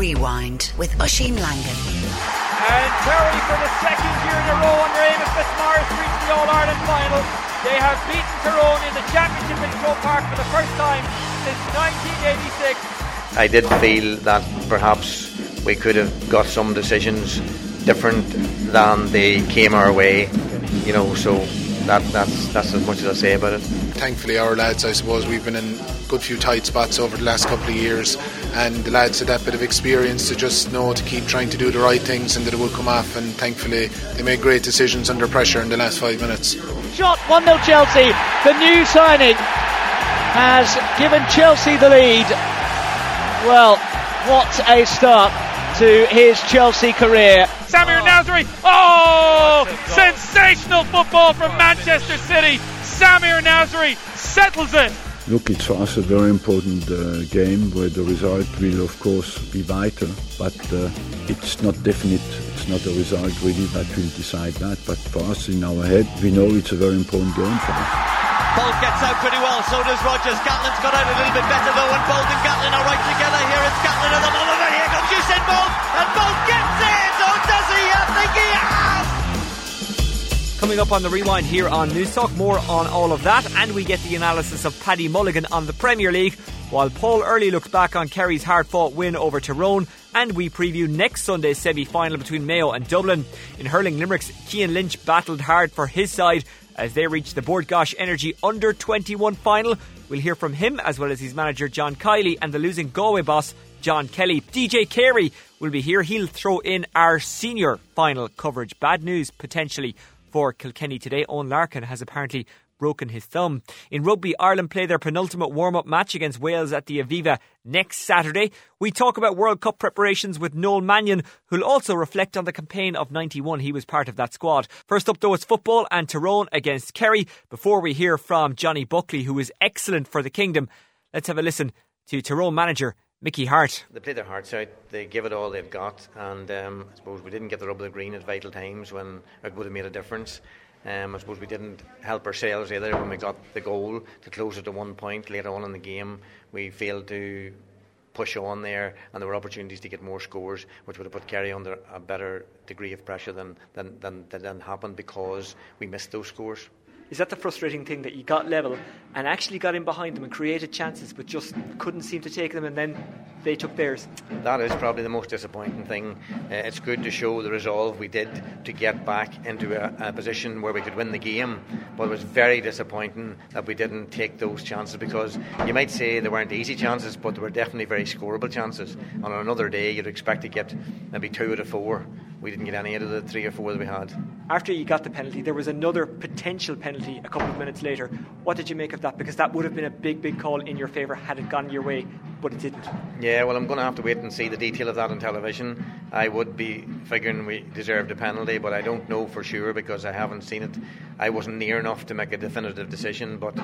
Rewind with Oisin Langan. And Kerry, for the second year in a row under Éamonn Fitzmaurice, reached the All Ireland final. They have beaten Tyrone in the championship in Croke Park for the first time since 1986. I did feel that perhaps we could have got some decisions different than they came our way, you know, so that, that's that's as much as I say about it. Thankfully, our lads, I suppose, we've been in good few tight spots over the last couple of years, and the lads had that bit of experience to just know to keep trying to do the right things and that it would come off. And thankfully, they made great decisions under pressure in the last five minutes. Shot 1 0 Chelsea. The new signing has given Chelsea the lead. Well, what a start to his Chelsea career. Samir Nasri. Oh, sensational football from Manchester City. Samir Nasri settles it. Look, it's for us a very important uh, game where the result will, of course, be vital, but uh, it's not definite. It's not a result really that will decide that. But for us in our head, we know it's a very important game for us. Bolt gets out pretty well, so does Rodgers. Gatlin's got out a little bit better though, and Bolt and Gatlin are right together. Here Gatlin at the moment, and here comes Usain Bolt, and Bolt Coming up on the rewind here on Newstalk, more on all of that, and we get the analysis of Paddy Mulligan on the Premier League, while Paul Earley looks back on Kerry's hard fought win over Tyrone, and we preview next Sunday's semi final between Mayo and Dublin. In hurling, Limerick's Cian Lynch battled hard for his side as they reach the Bord Gáis Energy Under 21 final. We'll hear from him as well as his manager John Kiely and the losing Galway boss John Kelly. DJ Carey will be here. He'll throw in our senior final coverage. Bad news potentially for Kilkenny today. Eoin Larkin has apparently broken his thumb. In rugby, Ireland play their penultimate warm up match against Wales at the Aviva next Saturday. We talk about World Cup preparations with Noel Mannion, who'll also reflect on the campaign of 91. He was part of that squad. First up, though, it's football and Tyrone against Kerry. Before we hear from Johnny Buckley, who is excellent for the Kingdom, let's have a listen to Tyrone manager Mickey Harte. They played their hearts out. They gave it all they've got, and um, I suppose we didn't get the rub of the green at vital times when it would have made a difference. Um, I suppose we didn't help ourselves either when we got the goal to close it to one point later on in the game. We failed to push on there, and there were opportunities to get more scores, which would have put Kerry under a better degree of pressure than than than, than happened because we missed those scores. Is that the frustrating thing that you got level and actually got in behind them and created chances, but just couldn't seem to take them, and then they took theirs? That is probably the most disappointing thing. Uh, it's good to show the resolve we did to get back into a, a, position where we could win the game, but it was very disappointing that we didn't take those chances because you might say they weren't easy chances, but they were definitely very scoreable chances. On another day, you'd expect to get maybe two out of four. We didn't get any out of the three or four that we had. After you got the penalty, there was another potential penalty a couple of minutes later. What did you make of that? Because that would have been a big, big call in your favour had it gone your way, but it didn't. Yeah, well, I'm going to have to wait and see the detail of that on television. I would be figuring we deserved a penalty, but I don't know for sure because I haven't seen it. I wasn't near enough to make a definitive decision, but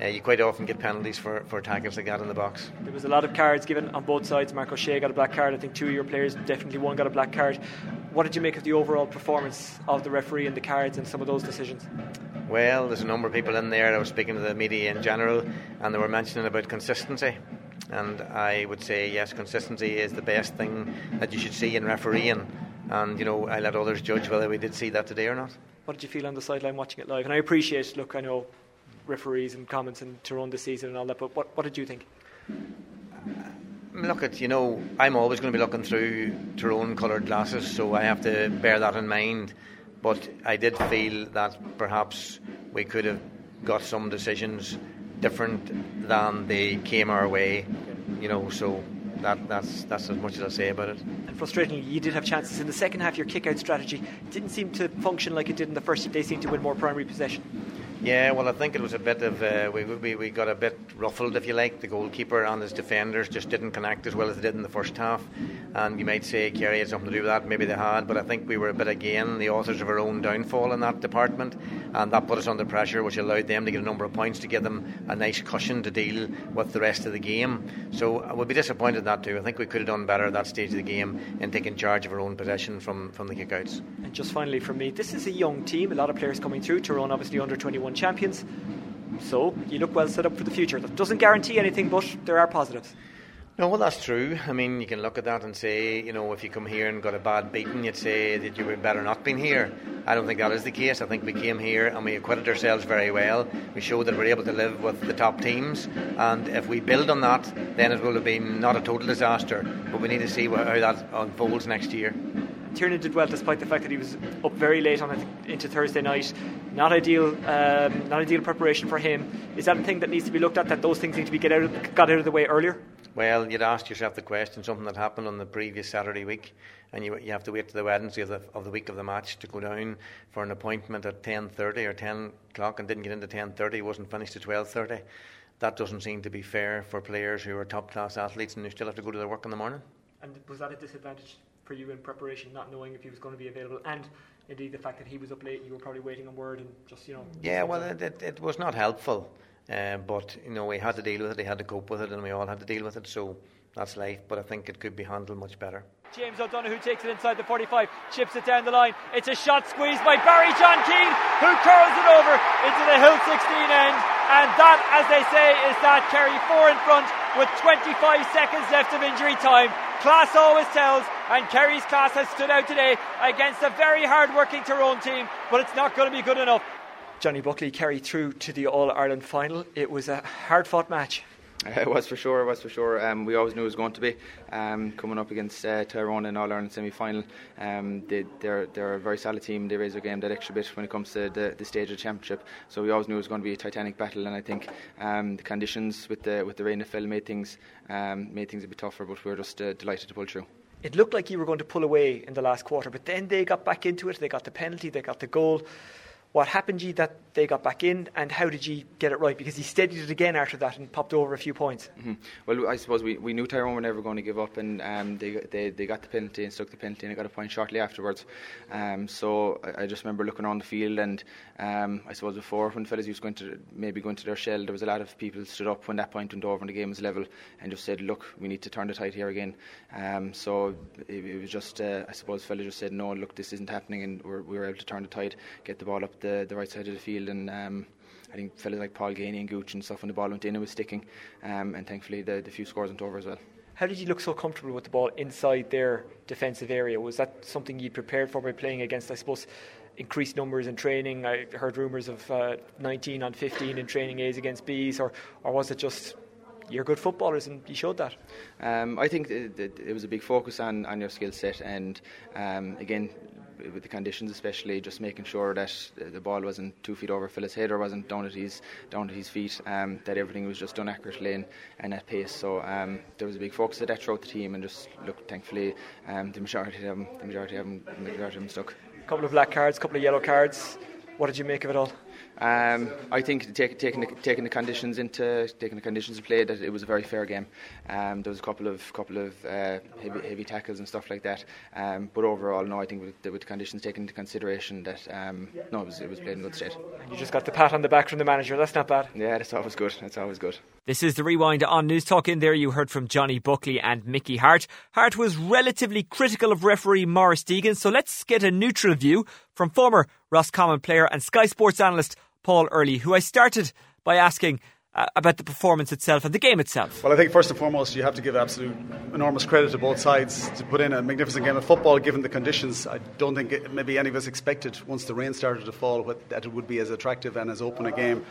uh, you quite often get penalties for, for tackles like that in the box. There was a lot of cards given on both sides. Mark O'Shea got a black card. I think two of your players, definitely one, got a black card. What did you make of the overall performance of the referee and the cards and some of those decisions? Well, there's a number of people in there. I was speaking to the media in general, and they were mentioning about consistency. And I would say, yes, consistency is the best thing that you should see in refereeing. And, you know, I let others judge whether we did see that today or not. What did you feel on the sideline watching it live? And I appreciate, look, I know referees and comments in Tyrone this season and all that, but what, what did you think? Look at you know I'm always going to be looking through Tyrone coloured glasses, so I have to bear that in mind. But I did feel that perhaps we could have got some decisions different than they came our way. You know, so that, that's that's as much as I say about it. And frustratingly, you did have chances in the second half. Your kick-out strategy didn't seem to function like it did in the first. They seemed to win more primary possession. Yeah, well, I think it was a bit of uh, we, we we got a bit ruffled, if you like. The goalkeeper and his defenders just didn't connect as well as they did in the first half, and you might say Kerry had something to do with that. Maybe they had, but I think we were a bit again the authors of our own downfall in that department, and that put us under pressure, which allowed them to get a number of points to give them a nice cushion to deal with the rest of the game. So I would be disappointed in that too. I think we could have done better at that stage of the game in taking charge of our own possession from from the kickouts. And just finally, for me, this is a young team. A lot of players coming through. Tyrone, obviously under twenty one champions. So you look well set up for the future. That doesn't guarantee anything, but there are positives. No, well, that's true. I mean, you can look at that and say, you know, if you come here and got a bad beating, you'd say that you would better not been here. I don't think that is the case. I think we came here and we acquitted ourselves very well. We showed that we're able to live with the top teams, and if we build on that, then it will have been not a total disaster. But we need to see how that unfolds next year. Tiernan did well despite the fact that he was up very late on it into Thursday night. Not ideal, um, not ideal preparation for him. Is that a thing that needs to be looked at? That those things need to be get out of, got out of the way earlier? Well, you'd ask yourself the question, something that happened on the previous Saturday week, and you, you have to wait to the Wednesday of the, of the week of the match to go down for an appointment at 10.30 or 10 o'clock and didn't get into 10.30, wasn't finished at 12.30. That doesn't seem to be fair for players who are top-class athletes and who still have to go to their work in the morning. And was that a disadvantage for you in preparation, not knowing if he was going to be available, and indeed the fact that he was up late you were probably waiting on word and just, you know... Yeah, well, it, it, it was not helpful. Uh, but you know, we had to deal with it. We had to cope with it, and we all had to deal with it. So that's life. But I think it could be handled much better. James O'Donoghue takes it inside the 45, chips it down the line. It's a shot squeezed by Barry John Keane, who curls it over into the Hill 16 end. And that, as they say, is that Kerry four in front with 25 seconds left of injury time. Class always tells, and Kerry's class has stood out today against a very hard working Tyrone team, but it's not going to be good enough. Johnny Buckley carried through to the All Ireland final. It was a hard fought match. It was for sure. It was for sure. Um, we always knew it was going to be um, coming up against uh, Tyrone in All Ireland semi final. Um, they, are they're a very solid team. They raise their game that extra bit when it comes to the, the stage of the championship. So we always knew it was going to be a titanic battle. And I think um, the conditions with the with the rain that fell made things um, made things a bit tougher. But we were just uh, delighted to pull through. It looked like you were going to pull away in the last quarter, but then they got back into it. They got the penalty. They got the goal what happened you that they got back in and how did you get it right? Because he steadied it again after that and popped over a few points. Mm-hmm. well I suppose we, we knew Tyrone were never going to give up and um, they, they, they got the penalty and stuck the penalty and got a point shortly afterwards. Um, so I, I, just remember looking on the field and um, I suppose before when fellas was going to maybe going to their shell there was a lot of people stood up when that point went over and the game was level and just said look we need to turn the tide here again. Um, so it, it, was just uh, I suppose fellas just said no look this isn't happening and we were able to turn the tide get the ball up the, the right side of the field, and um, I think fellas like Paul Geaney and Gooch and stuff when the ball went in, it was sticking, um, and thankfully the, the few scores went over as well. How did you look so comfortable with the ball inside their defensive area? Was that something you prepared for by playing against, I suppose, increased numbers in training? I heard rumours of uh, 19 on 15 in training A's against B's, or, or was it just you're good footballers and you showed that? Um, I think it, it, it, was a big focus on, on your skill set, and um, again, with the conditions, especially just making sure that the ball wasn't two feet over Phil's head or wasn't down at his down at his feet. Um, that everything was just done accurately and, and at pace. So um, there was a big focus of that throughout the team, and just look, thankfully, um, the majority of them, the majority of them, the majority of them stuck. A couple of black cards, a couple of yellow cards. What did you make of it all? Um, I think take, taking the, taking the conditions into taking the conditions of play that it was a very fair game. Um, there was a couple of couple of uh, heavy, heavy tackles and stuff like that. Um, but overall, no, I think with the, with the conditions taken into consideration, that um, no, it was, it was played in good state. You just got the pat on the back from the manager. That's not bad. Yeah, that's always good. That's always good. This is the rewind on News Talk. In there, you heard from Johnny Buckley and Mickey Harte. Harte was relatively critical of referee Maurice Deegan, so let's get a neutral view from former Roscommon player and Sky Sports analyst Paul Earley, who I started by asking uh, about the performance itself and the game itself. Well, I think first and foremost, you have to give absolute enormous credit to both sides to put in a magnificent game of football given the conditions. I don't think it, maybe any of us expected once the rain started to fall that it would be as attractive and as open a game.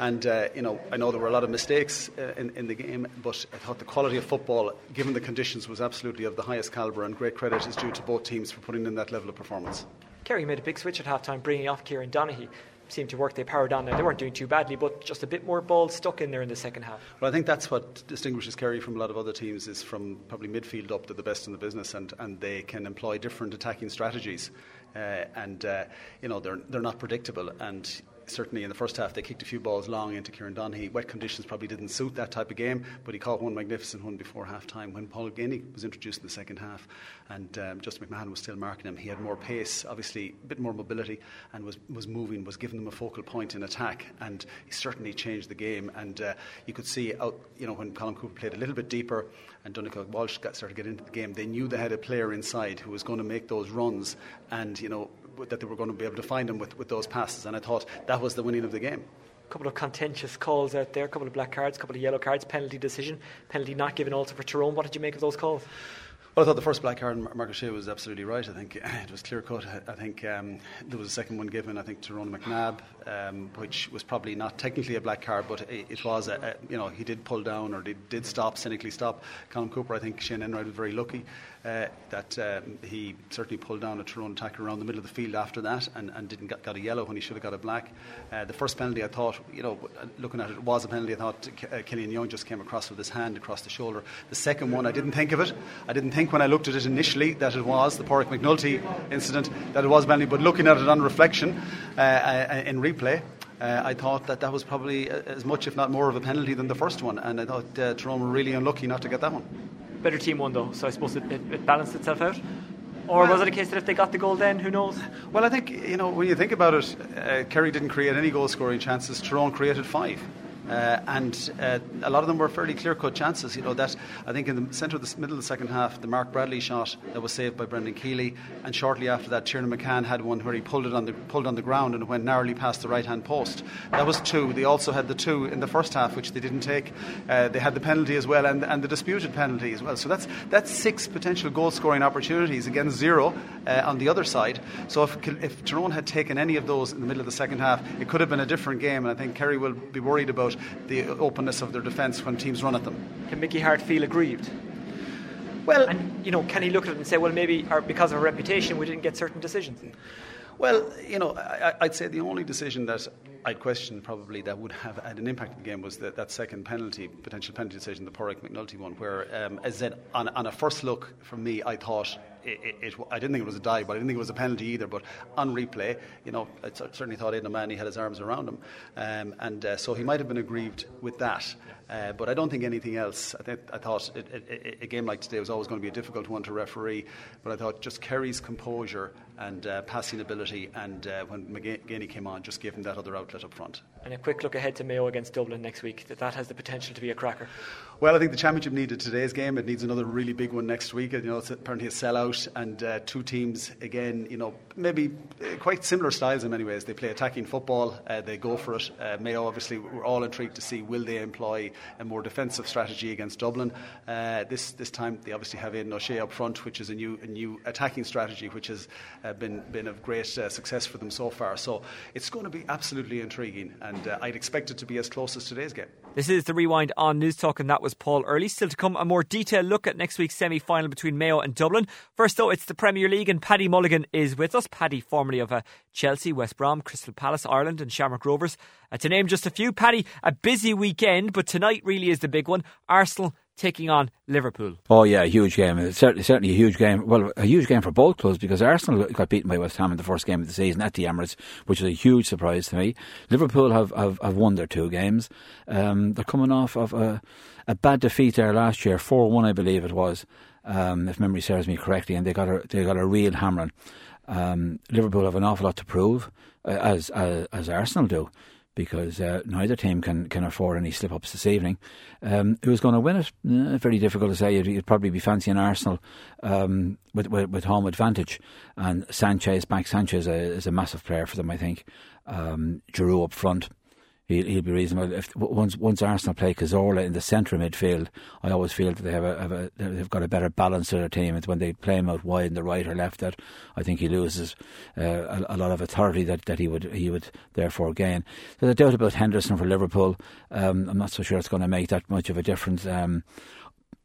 And uh, you know, I know there were a lot of mistakes uh, in, in the game, but I thought the quality of football, given the conditions, was absolutely of the highest calibre. And great credit is due to both teams for putting in that level of performance. Kerry made a big switch at half time, bringing off Kieran Donaghy seemed to work. They powered on. Now they weren't doing too badly, but just a bit more balls stuck in there in the second half. Well, I think that's what distinguishes Kerry from a lot of other teams. Is from probably midfield up to the best in the business, and, and they can employ different attacking strategies. Uh, and uh, you know they're they're not predictable, and certainly in the first half they kicked a few balls long into Kieran Donaghy. Wet conditions probably didn't suit that type of game, but he caught one magnificent one before half time when Paul Geaney was introduced in the second half and um, Justin McMahon was still marking him. He had more pace, obviously a bit more mobility, and was, was moving, was giving them a focal point in attack, and he certainly changed the game. And uh, you could see out, you know, when Colm Cooper played a little bit deeper and Donnchadh Walsh got started to get into the game, they knew they had a player inside who was going to make those runs, and you know that they were going to be able to find him with, with those passes. And I thought that was the winning of the game. A couple of contentious calls out there, a couple of black cards, a couple of yellow cards, penalty decision, penalty not given also for Tyrone. What did you make of those calls? Well, I thought the first black card, Mark O'Shea was absolutely right. I think it was clear cut. I think um, there was a second one given, I think, to Ron McNabb, um, which was probably not technically a black card, but it, it was, a, a, you know, he did pull down or did, did stop, cynically stop. Colm Cooper, I think Shane Enright was very lucky uh, that um, he certainly pulled down a Tyrone attacker around the middle of the field after that and, and didn't get, got a yellow when he should have got a black. Uh, the first penalty, I thought, you know, looking at it, was a penalty. I thought uh, Killian Young just came across with his hand across the shoulder. The second one, I didn't think of it. I didn't think when I looked at it initially that it was the Padraig McNulty incident, that it was Bentley, but looking at it on reflection uh, uh, in replay, uh, I thought that that was probably as much, if not more, of a penalty than the first one, and I thought uh, Tyrone were really unlucky not to get that one. Better team won though, so I suppose it, it, it balanced itself out. Or was it a case that if they got the goal then, who knows? Well, I think, you know, when you think about it, uh, Kerry didn't create any goal scoring chances, Tyrone created five. Uh, and uh, a lot of them were fairly clear cut chances. You know, that I think in the centre of the middle of the second half, the Mark Bradley shot that was saved by Brendan Kealy, and shortly after that, Tiernan McCann had one where he pulled it on the, pulled on the ground and went narrowly past the right hand post. That was two. They also had the two in the first half, which they didn't take. Uh, they had the penalty as well and, and the disputed penalty as well. So that's, that's six potential goal scoring opportunities against zero uh, on the other side. So if, if Tyrone had taken any of those in the middle of the second half, it could have been a different game, and I think Kerry will be worried about the openness of their defence when teams run at them. Can Mickey Harte feel aggrieved? Well, and you know, can he look at it and say, well, maybe because of our reputation, we didn't get certain decisions? Well, you know, I, would say the only decision that I'd question probably that would have had an impact in the game was that, that second penalty, potential penalty decision, the Padraig McNulty one, where, um, as said, on, on a first look from me, I thought it, it, I didn't think it was a dive, but I didn't think it was a penalty either. But on replay, you know, I certainly thought Aidan O'Mahony had his arms around him, um, and uh, so he might have been aggrieved with that. Uh, but I don't think anything else. I, think, I thought it, it, a game like today was always going to be a difficult one to referee, but I thought just Kerry's composure and uh, passing ability, and uh, when McGaney came on, just gave him that other outlet up front. And a quick look ahead to Mayo against Dublin next week. That that has the potential to be a cracker. Well, I think the championship needed today's game. It needs another really big one next week. You know, it's apparently a sellout, and uh, two teams again. You know, maybe uh, quite similar styles in many ways. They play attacking football. Uh, they go for it. Uh, Mayo, obviously, we're all intrigued to see will they employ a more defensive strategy against Dublin. Uh, this this time, they obviously have Aidan O'Shea up front, which is a new a new attacking strategy, which has uh, been been of great success for them so far. So it's going to be absolutely intriguing, and I'd expect it to be as close as today's game. This is the rewind on News Talk, and that was Paul Earley. Still to come, a more detailed look at next week's semi final between Mayo and Dublin. First, though, it's the Premier League, and Paddy Mulligan is with us. Paddy, formerly of uh, Chelsea, West Brom, Crystal Palace, Ireland, and Shamrock Rovers. Uh, to name just a few, Paddy, a busy weekend, but tonight really is the big one. Arsenal taking on Liverpool. Oh yeah, a huge game. It's certainly certainly a huge game. Well, a huge game for both clubs because Arsenal got beaten by West Ham in the first game of the season at the Emirates, which is a huge surprise to me. Liverpool have have, have won their two games. Um, they're coming off of a, a bad defeat there last year, four one, I believe it was, um, if memory serves me correctly, and they got a they got a real hammering. Um, Liverpool have an awful lot to prove, uh, as, as as Arsenal do because uh, neither team can, can afford any slip ups this evening. Um, who's going to win it? Uh, very difficult to say. You'd, probably be fancying Arsenal um, with, with, with home advantage, and Sanchez back Sanchez is a massive player for them. I think um, Giroud up front he'll, he'll be reasonable. If once once Arsenal play Cazorla in the centre midfield, I always feel that they have a, have a they've got a better balance to their team. It's when they play him out wide in the right or left that I think he loses uh, a, a, lot of authority that, that he would he would therefore gain. There's a doubt about Henderson for Liverpool. Um, I'm not so sure it's going to make that much of a difference. Um,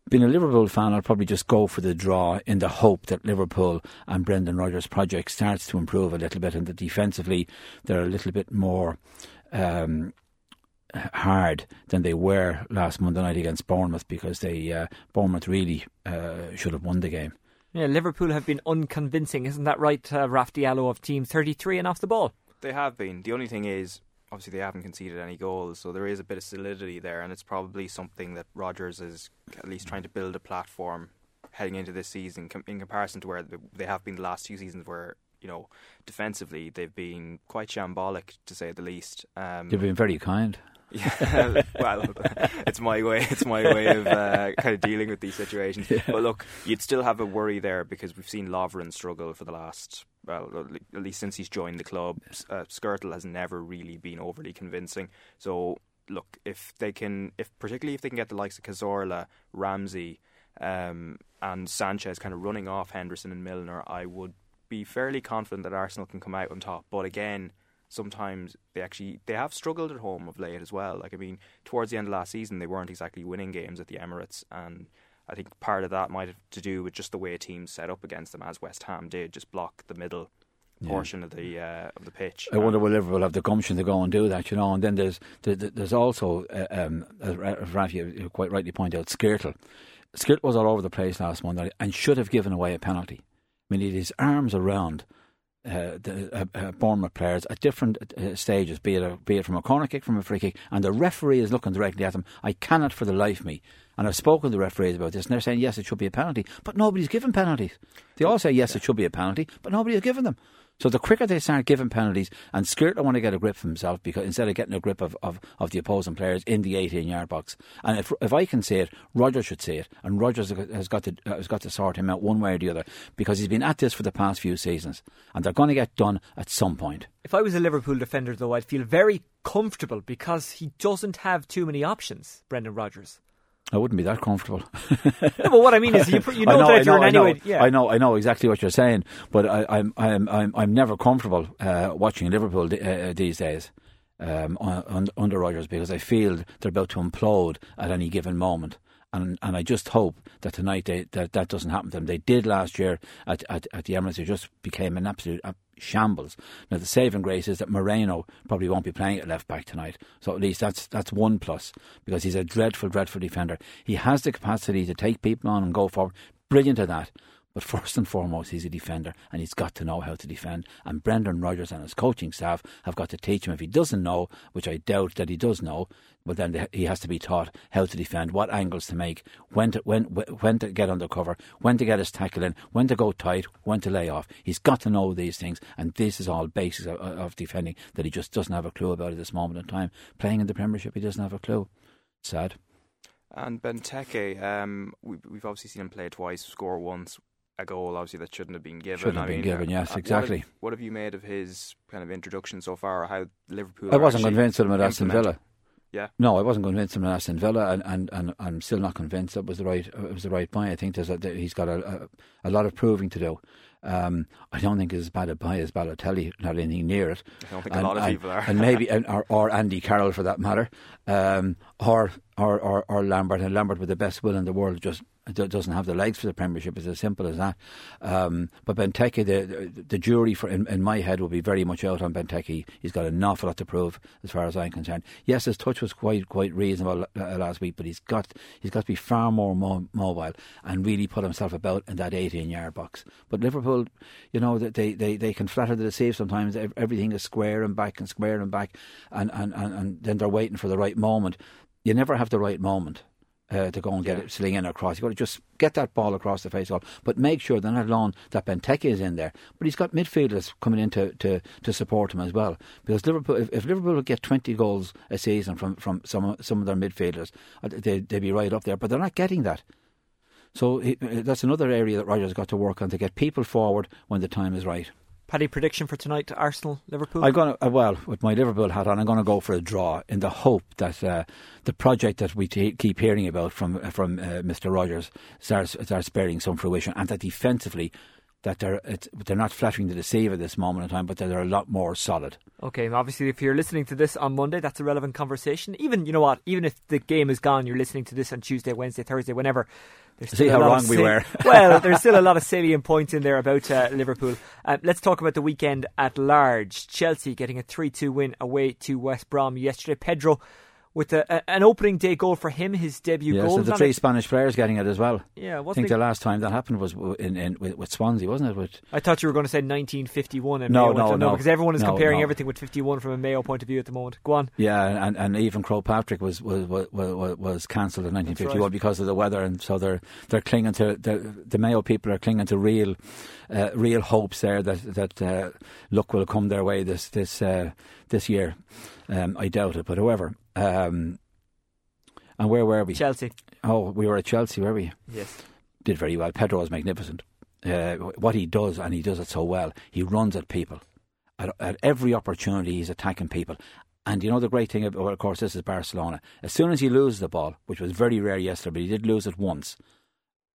being a Liverpool fan, I'll probably just go for the draw in the hope that Liverpool and Brendan Rodgers' project starts to improve a little bit and that defensively they're a little bit more um, hard than they were last Monday night against Bournemouth because they uh, Bournemouth really uh, should have won the game. Yeah, Liverpool have been unconvincing, isn't that right, uh, Raf Diallo of Team 33 and off the ball? They have been. The only thing is, obviously, they haven't conceded any goals, so there is a bit of solidity there, and it's probably something that Rodgers is at least trying to build a platform heading into this season in comparison to where they have been the last two seasons, where you know, defensively they've been quite shambolic to say the least. Um, They've been very kind. Yeah, well, it's my way. It's my way of uh, kind of dealing with these situations. Yeah. But look, you'd still have a worry there because we've seen Lovren struggle for the last well, at least since he's joined the club, uh, Skrtel has never really been overly convincing. So look, if they can, if particularly if they can get the likes of Cazorla, Ramsey, um, and Sanchez kind of running off Henderson and Milner, I would be fairly confident that Arsenal can come out on top. But again, sometimes they actually they have struggled at home of late as well. Like I mean, towards the end of last season, they weren't exactly winning games at the Emirates, and I think part of that might have to do with just the way teams set up against them, as West Ham did, just block the middle yeah. portion of the uh, of the pitch. I wonder will Liverpool will have the gumption to go and do that, you know? And then there's there's also, uh, um, as Rafi quite rightly pointed out, Skrtel. Skrtel was all over the place last Monday and should have given away a penalty. Mean, his arms around uh, the uh, uh, Bournemouth players at different uh, stages, be it a, be it from a corner kick, from a free kick, and the referee is looking directly at them. I cannot, for the life of me, and I've spoken to the referees about this, and they're saying yes, it should be a penalty, but nobody's given penalties. They all say yes, it should be a penalty, but nobody has given them. So the quicker they start giving penalties, and Skirt want to get a grip of himself because instead of getting a grip of, of, of the opposing players in the 18 yard box, and if if I can say it, Rodgers should say it, and Rodgers has got to uh, has got to sort him out one way or the other because he's been at this for the past few seasons, and they're going to get done at some point. If I was a Liverpool defender, though, I'd feel very comfortable because he doesn't have too many options, Brendan Rodgers. I wouldn't be that comfortable. no, but what I mean is, you, you know, know that you're anyway. Know, yeah. I know, I know exactly what you're saying, but I, am I'm, I'm, I'm, I'm never comfortable uh, watching Liverpool d- uh, these days um, on, under Rodgers because I feel they're about to implode at any given moment. And, and I just hope that tonight they, that that doesn't happen to them. They did last year at, at, at the Emirates. It just became an absolute uh, shambles. Now the saving grace is that Moreno probably won't be playing at left back tonight, so at least that's that's one plus because he's a dreadful, dreadful defender. He has the capacity to take people on and go forward. Brilliant at that. But first and foremost, he's a defender and he's got to know how to defend. And Brendan Rodgers and his coaching staff have got to teach him. If he doesn't know, which I doubt that he does know, but then he has to be taught how to defend, what angles to make, when to when when to get under cover, when to get his tackle in, when to go tight, when to lay off. He's got to know these things, and this is all basics of, of defending that he just doesn't have a clue about at this moment in time. Playing in the Premiership, he doesn't have a clue. Sad. And Benteke, um, we, have obviously seen him play twice, score once a goal, obviously that shouldn't have been given. Shouldn't have I been mean, given, uh, yes, exactly. What have, what have, you made of his kind of introduction so far, or how Liverpool? I wasn't convinced of him at Aston Villa. Yeah. No, I wasn't convinced of him at Aston Villa, and, and, and I'm still not convinced that was the right it was the right buy. I think there's a, he's got a, a, a lot of proving to do. Um, I don't think it's as bad a buy as Balotelli, not anything near it. I don't think and, a lot of and, people are. and maybe, and, or, or Andy Carroll for that matter, um, or, or, or, or Lambert. And Lambert, with the best will in the world, just doesn't have the legs for the Premiership. It's as simple as that. Um, but Benteke, the, the, jury for in, in, my head will be very much out on Benteke. He's got an awful lot to prove, as far as I'm concerned. Yes, his touch was quite quite reasonable uh, last week, but he's got he's got to be far more mo- mobile and really put himself about in that 18 yard box. But Liverpool, you know, they they, they can flatter the deceive sometimes. Everything is square and back and square and back, and, and, and, and then they're waiting for the right moment. You never have the right moment uh, to go and get yeah. it slinging across. You've got to just get that ball across the face wall, but make sure they're not alone that Benteke is in there. But he's got midfielders coming in to, to, to support him as well. Because Liverpool, if, if Liverpool get 20 goals a season from, from some, some of their midfielders, uh, they, they'd be right up there. But they're not getting that. So he, uh, that's another area that Rodgers got to work on to get people forward when the time is right. Paddy, prediction for tonight: Arsenal, Liverpool. I'm going to uh, well with my Liverpool hat on. I'm going to go for a draw in the hope that uh, the project that we t- keep hearing about from uh, from uh, Mr. Rodgers starts starts bearing some fruition, and that defensively that they're they're not flattering the deceive at this moment in time, but that they're a lot more solid. Okay, obviously, if you're listening to this on Monday, that's a relevant conversation. Even you know what, even if the game is gone, you're listening to this on Tuesday, Wednesday, Thursday, whenever. See how wrong we were. well, there's still a lot of salient points in there about uh, Liverpool. Uh, let's talk about the weekend at large. Chelsea getting a 3 2 win away to West Brom yesterday. Pedro with a, a, an opening day goal for him, his debut yeah, goal. So the three it? Spanish players getting it as well. Yeah, I think the, last time that happened was in, in with, with, Swansea, wasn't it? With I thought you were going to say 1951. And no, no, no, because everyone is no, comparing no. everything with 51 from a Mayo point of view at the moment. Go on. Yeah, and, and even Croagh Patrick was was was, was, was cancelled in 1951 right. because of the weather, and so they're they're clinging to the, the Mayo people are clinging to real uh, real hopes there that that uh, luck will come their way this this uh, this year. Um, I doubt it, but however. Um, and where were we? Chelsea. Oh, we were at Chelsea, where were we? Yes. Did very well. Pedro was magnificent. uh, what he does, and he does it so well. He runs at people. At, at every opportunity, he's attacking people. And you know the great thing, about, well, of course, this is Barcelona. As soon as he loses the ball, which was very rare yesterday, but he did lose it once,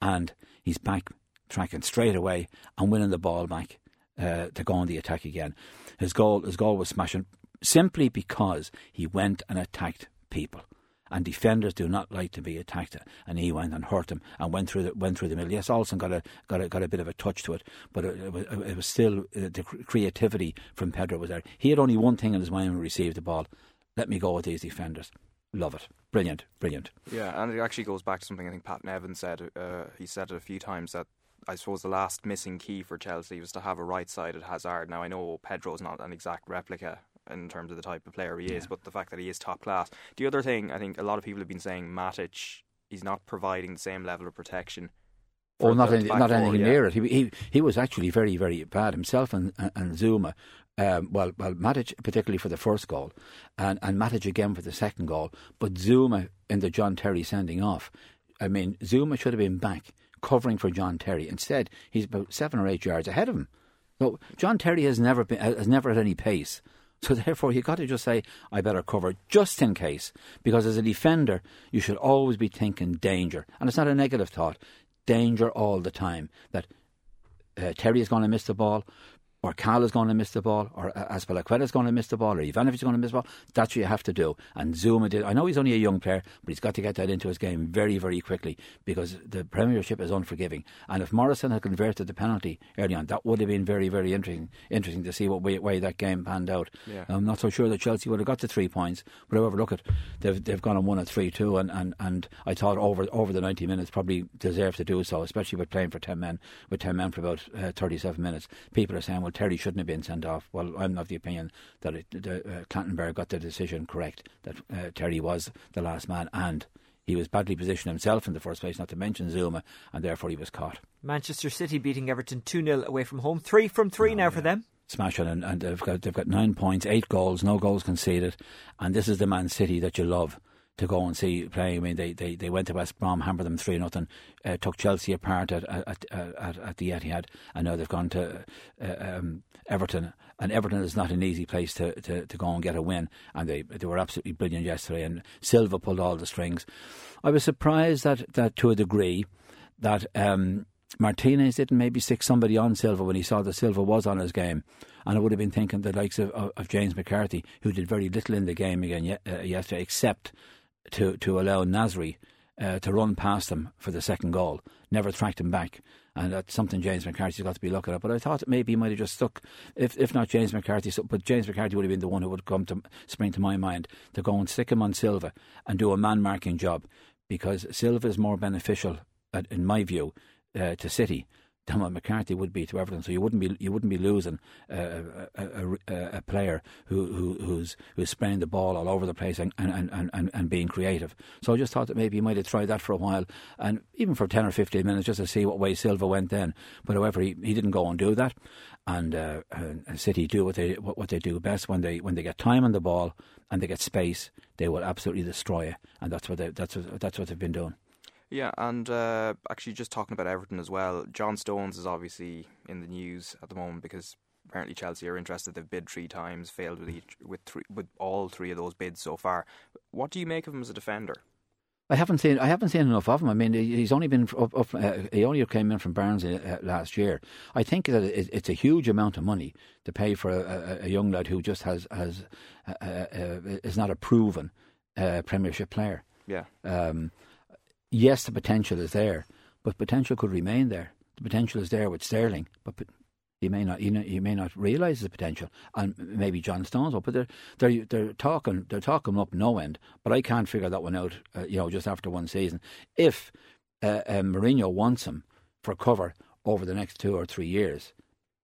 and he's back tracking straight away and winning the ball back uh, to go on the attack again. His goal, his goal was smashing simply because he went and attacked people. And defenders do not like to be attacked, and he went and hurt him and went through the went through the middle. Yes, Olsson got a got a got a bit of a touch to it, but it, it was it was still uh, the creativity from Pedro was there. He had only one thing in his mind when he received the ball: let me go with these defenders. Love it. Brilliant, brilliant. Yeah, and it actually goes back to something I think Pat Nevin said. Uh, he said it a few times that I suppose the last missing key for Chelsea was to have a right-sided Hazard. Now I know Pedro's not an exact replica in terms of the type of player he is, but the fact that he is top class. The other thing I think a lot of people have been saying Matic, he's not providing the same level of protection. Oh, not any, not anything yeah. near it. He, he he was actually very very bad himself and and Zouma. Um, well, well, Matic particularly for the first goal, and and Matic again for the second goal. But Zouma in the John Terry sending off. I mean, Zouma should have been back covering for John Terry. Instead, he's about seven or eight yards ahead of him. So John Terry has never been has never had any pace. So therefore, you've got to just say, I better cover just in case. Because as a defender, you should always be thinking danger. And it's not a negative thought. Danger all the time. That uh, Terry is going to miss the ball or Cal is going to miss the ball, or Azpilicueta is going to miss the ball, or Ivanovic is going to miss the ball. That's what you have to do. And Zouma did. I know he's only a young player, but he's got to get that into his game very, very quickly because the Premiership is unforgiving. And if Morrison had converted the penalty early on, that would have been very, very interesting. Interesting to see what way, way that game panned out. Yeah. I'm not so sure that Chelsea would have got the three points, but however, look at they've they've gone and won at three two, and, and, and I thought over over the 90 minutes probably deserved to do so, especially with playing for 10 men with 10 men for about uh, 37 minutes. People are saying, well, Terry shouldn't have been sent off. Well, I'm of the opinion that it, the, uh, got the decision correct that uh, Terry was the last man and he was badly positioned himself in the first place, not to mention Zouma, and therefore he was caught. Manchester City beating Everton 2 0 away from home. Three from three oh, now yeah. for them. Smashing, and, and they've, got, they've got nine points, eight goals, no goals conceded, and this is the Man City that you love to go and see play. I mean, they, they, they went to West Brom, hammered them three nothing, uh, took Chelsea apart at at, at at the Etihad, and now they've gone to uh, um, Everton. And Everton is not an easy place to, to, to go and get a win, and they they were absolutely brilliant yesterday. And Silva pulled all the strings. I was surprised that that to a degree that. Um, Martinez didn't maybe stick somebody on Silva when he saw that Silva was on his game. And I would have been thinking the likes of, of, of James McCarthy, who did very little in the game again ye- uh, yesterday, except to, to allow Nasri uh, to run past them for the second goal. Never tracked him back. And that's something James McCarthy's got to be looking at. But I thought maybe he might have just stuck, if if not James McCarthy, so, but James McCarthy would have been the one who would come to spring to my mind to go and stick him on Silva and do a man marking job because Silva is more beneficial, in my view, uh, to City than McCarthy would be to Everton. So you wouldn't be you wouldn't be losing a, a, a, a player who, who, who's who's spraying the ball all over the place and, and, and, and, and being creative. So I just thought that maybe you might have tried that for a while and even for ten or fifteen minutes just to see what way Silva went then. But however, he, he didn't go and do that. And, uh, and City do what they what, what they do best when they when they get time on the ball and they get space, they will absolutely destroy it. And that's what they, that's what, that's what they've been doing. Yeah, and uh, actually, just talking about Everton as well, John Stones is obviously in the news at the moment because apparently Chelsea are interested. They've bid three times, failed with each with three, with all three of those bids so far. What do you make of him as a defender? I haven't seen I haven't seen enough of him. I mean, he's only been up, up uh, he only came in from Barnsley uh, last year. I think that it's a huge amount of money to pay for a, a young lad who just has has uh, uh is not a proven uh, Premiership player. Yeah. Um, yes, the potential is there, but potential could remain there. The potential is there with Sterling, but you may not you, know, you may not realise the potential, and maybe John Stones up. But they're they're they're talking they're talking up no end. But I can't figure that one out. Uh, you know, just after one season, if uh, uh, Mourinho wants him for cover over the next two or three years,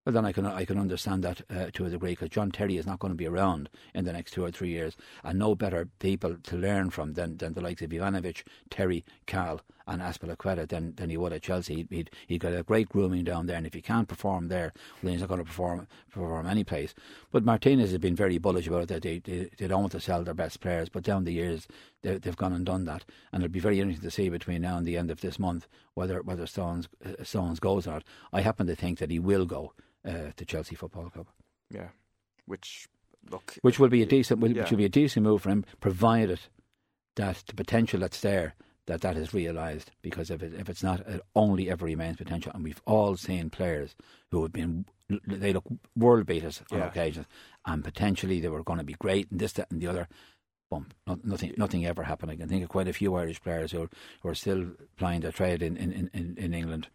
well, then I can I can understand that uh, to a degree because John Terry is not going to be around in the next two or three years, and no better people to learn from than, than the likes of Ivanovic, Terry, Cal, and Azpilicueta than, than he would at Chelsea. He'd, he'd, got a great grooming down there, and if he can't perform there, well, then he's not going to perform perform any place. But Martinez has been very bullish about it, that they, they, they don't want to sell their best players, but down the years they, have gone and done that. And it'll be very interesting to see between now and the end of this month whether whether Stones, uh, Stones goes or not. I happen to think that he will go uh, to Chelsea Football Club. Yeah, which look, which will be a decent, yeah. which will be a decent move for him, provided that the potential that's there that that is realised. Because if it, if it's not, it only ever remains potential. And we've all seen players who have been they look world beaters on Yeah. occasions, and potentially they were going to be great and this, that, and the other. Boom! No, nothing, nothing ever happened. I can think of quite a few Irish players who are, who are still plying their trade in, in, in, in England,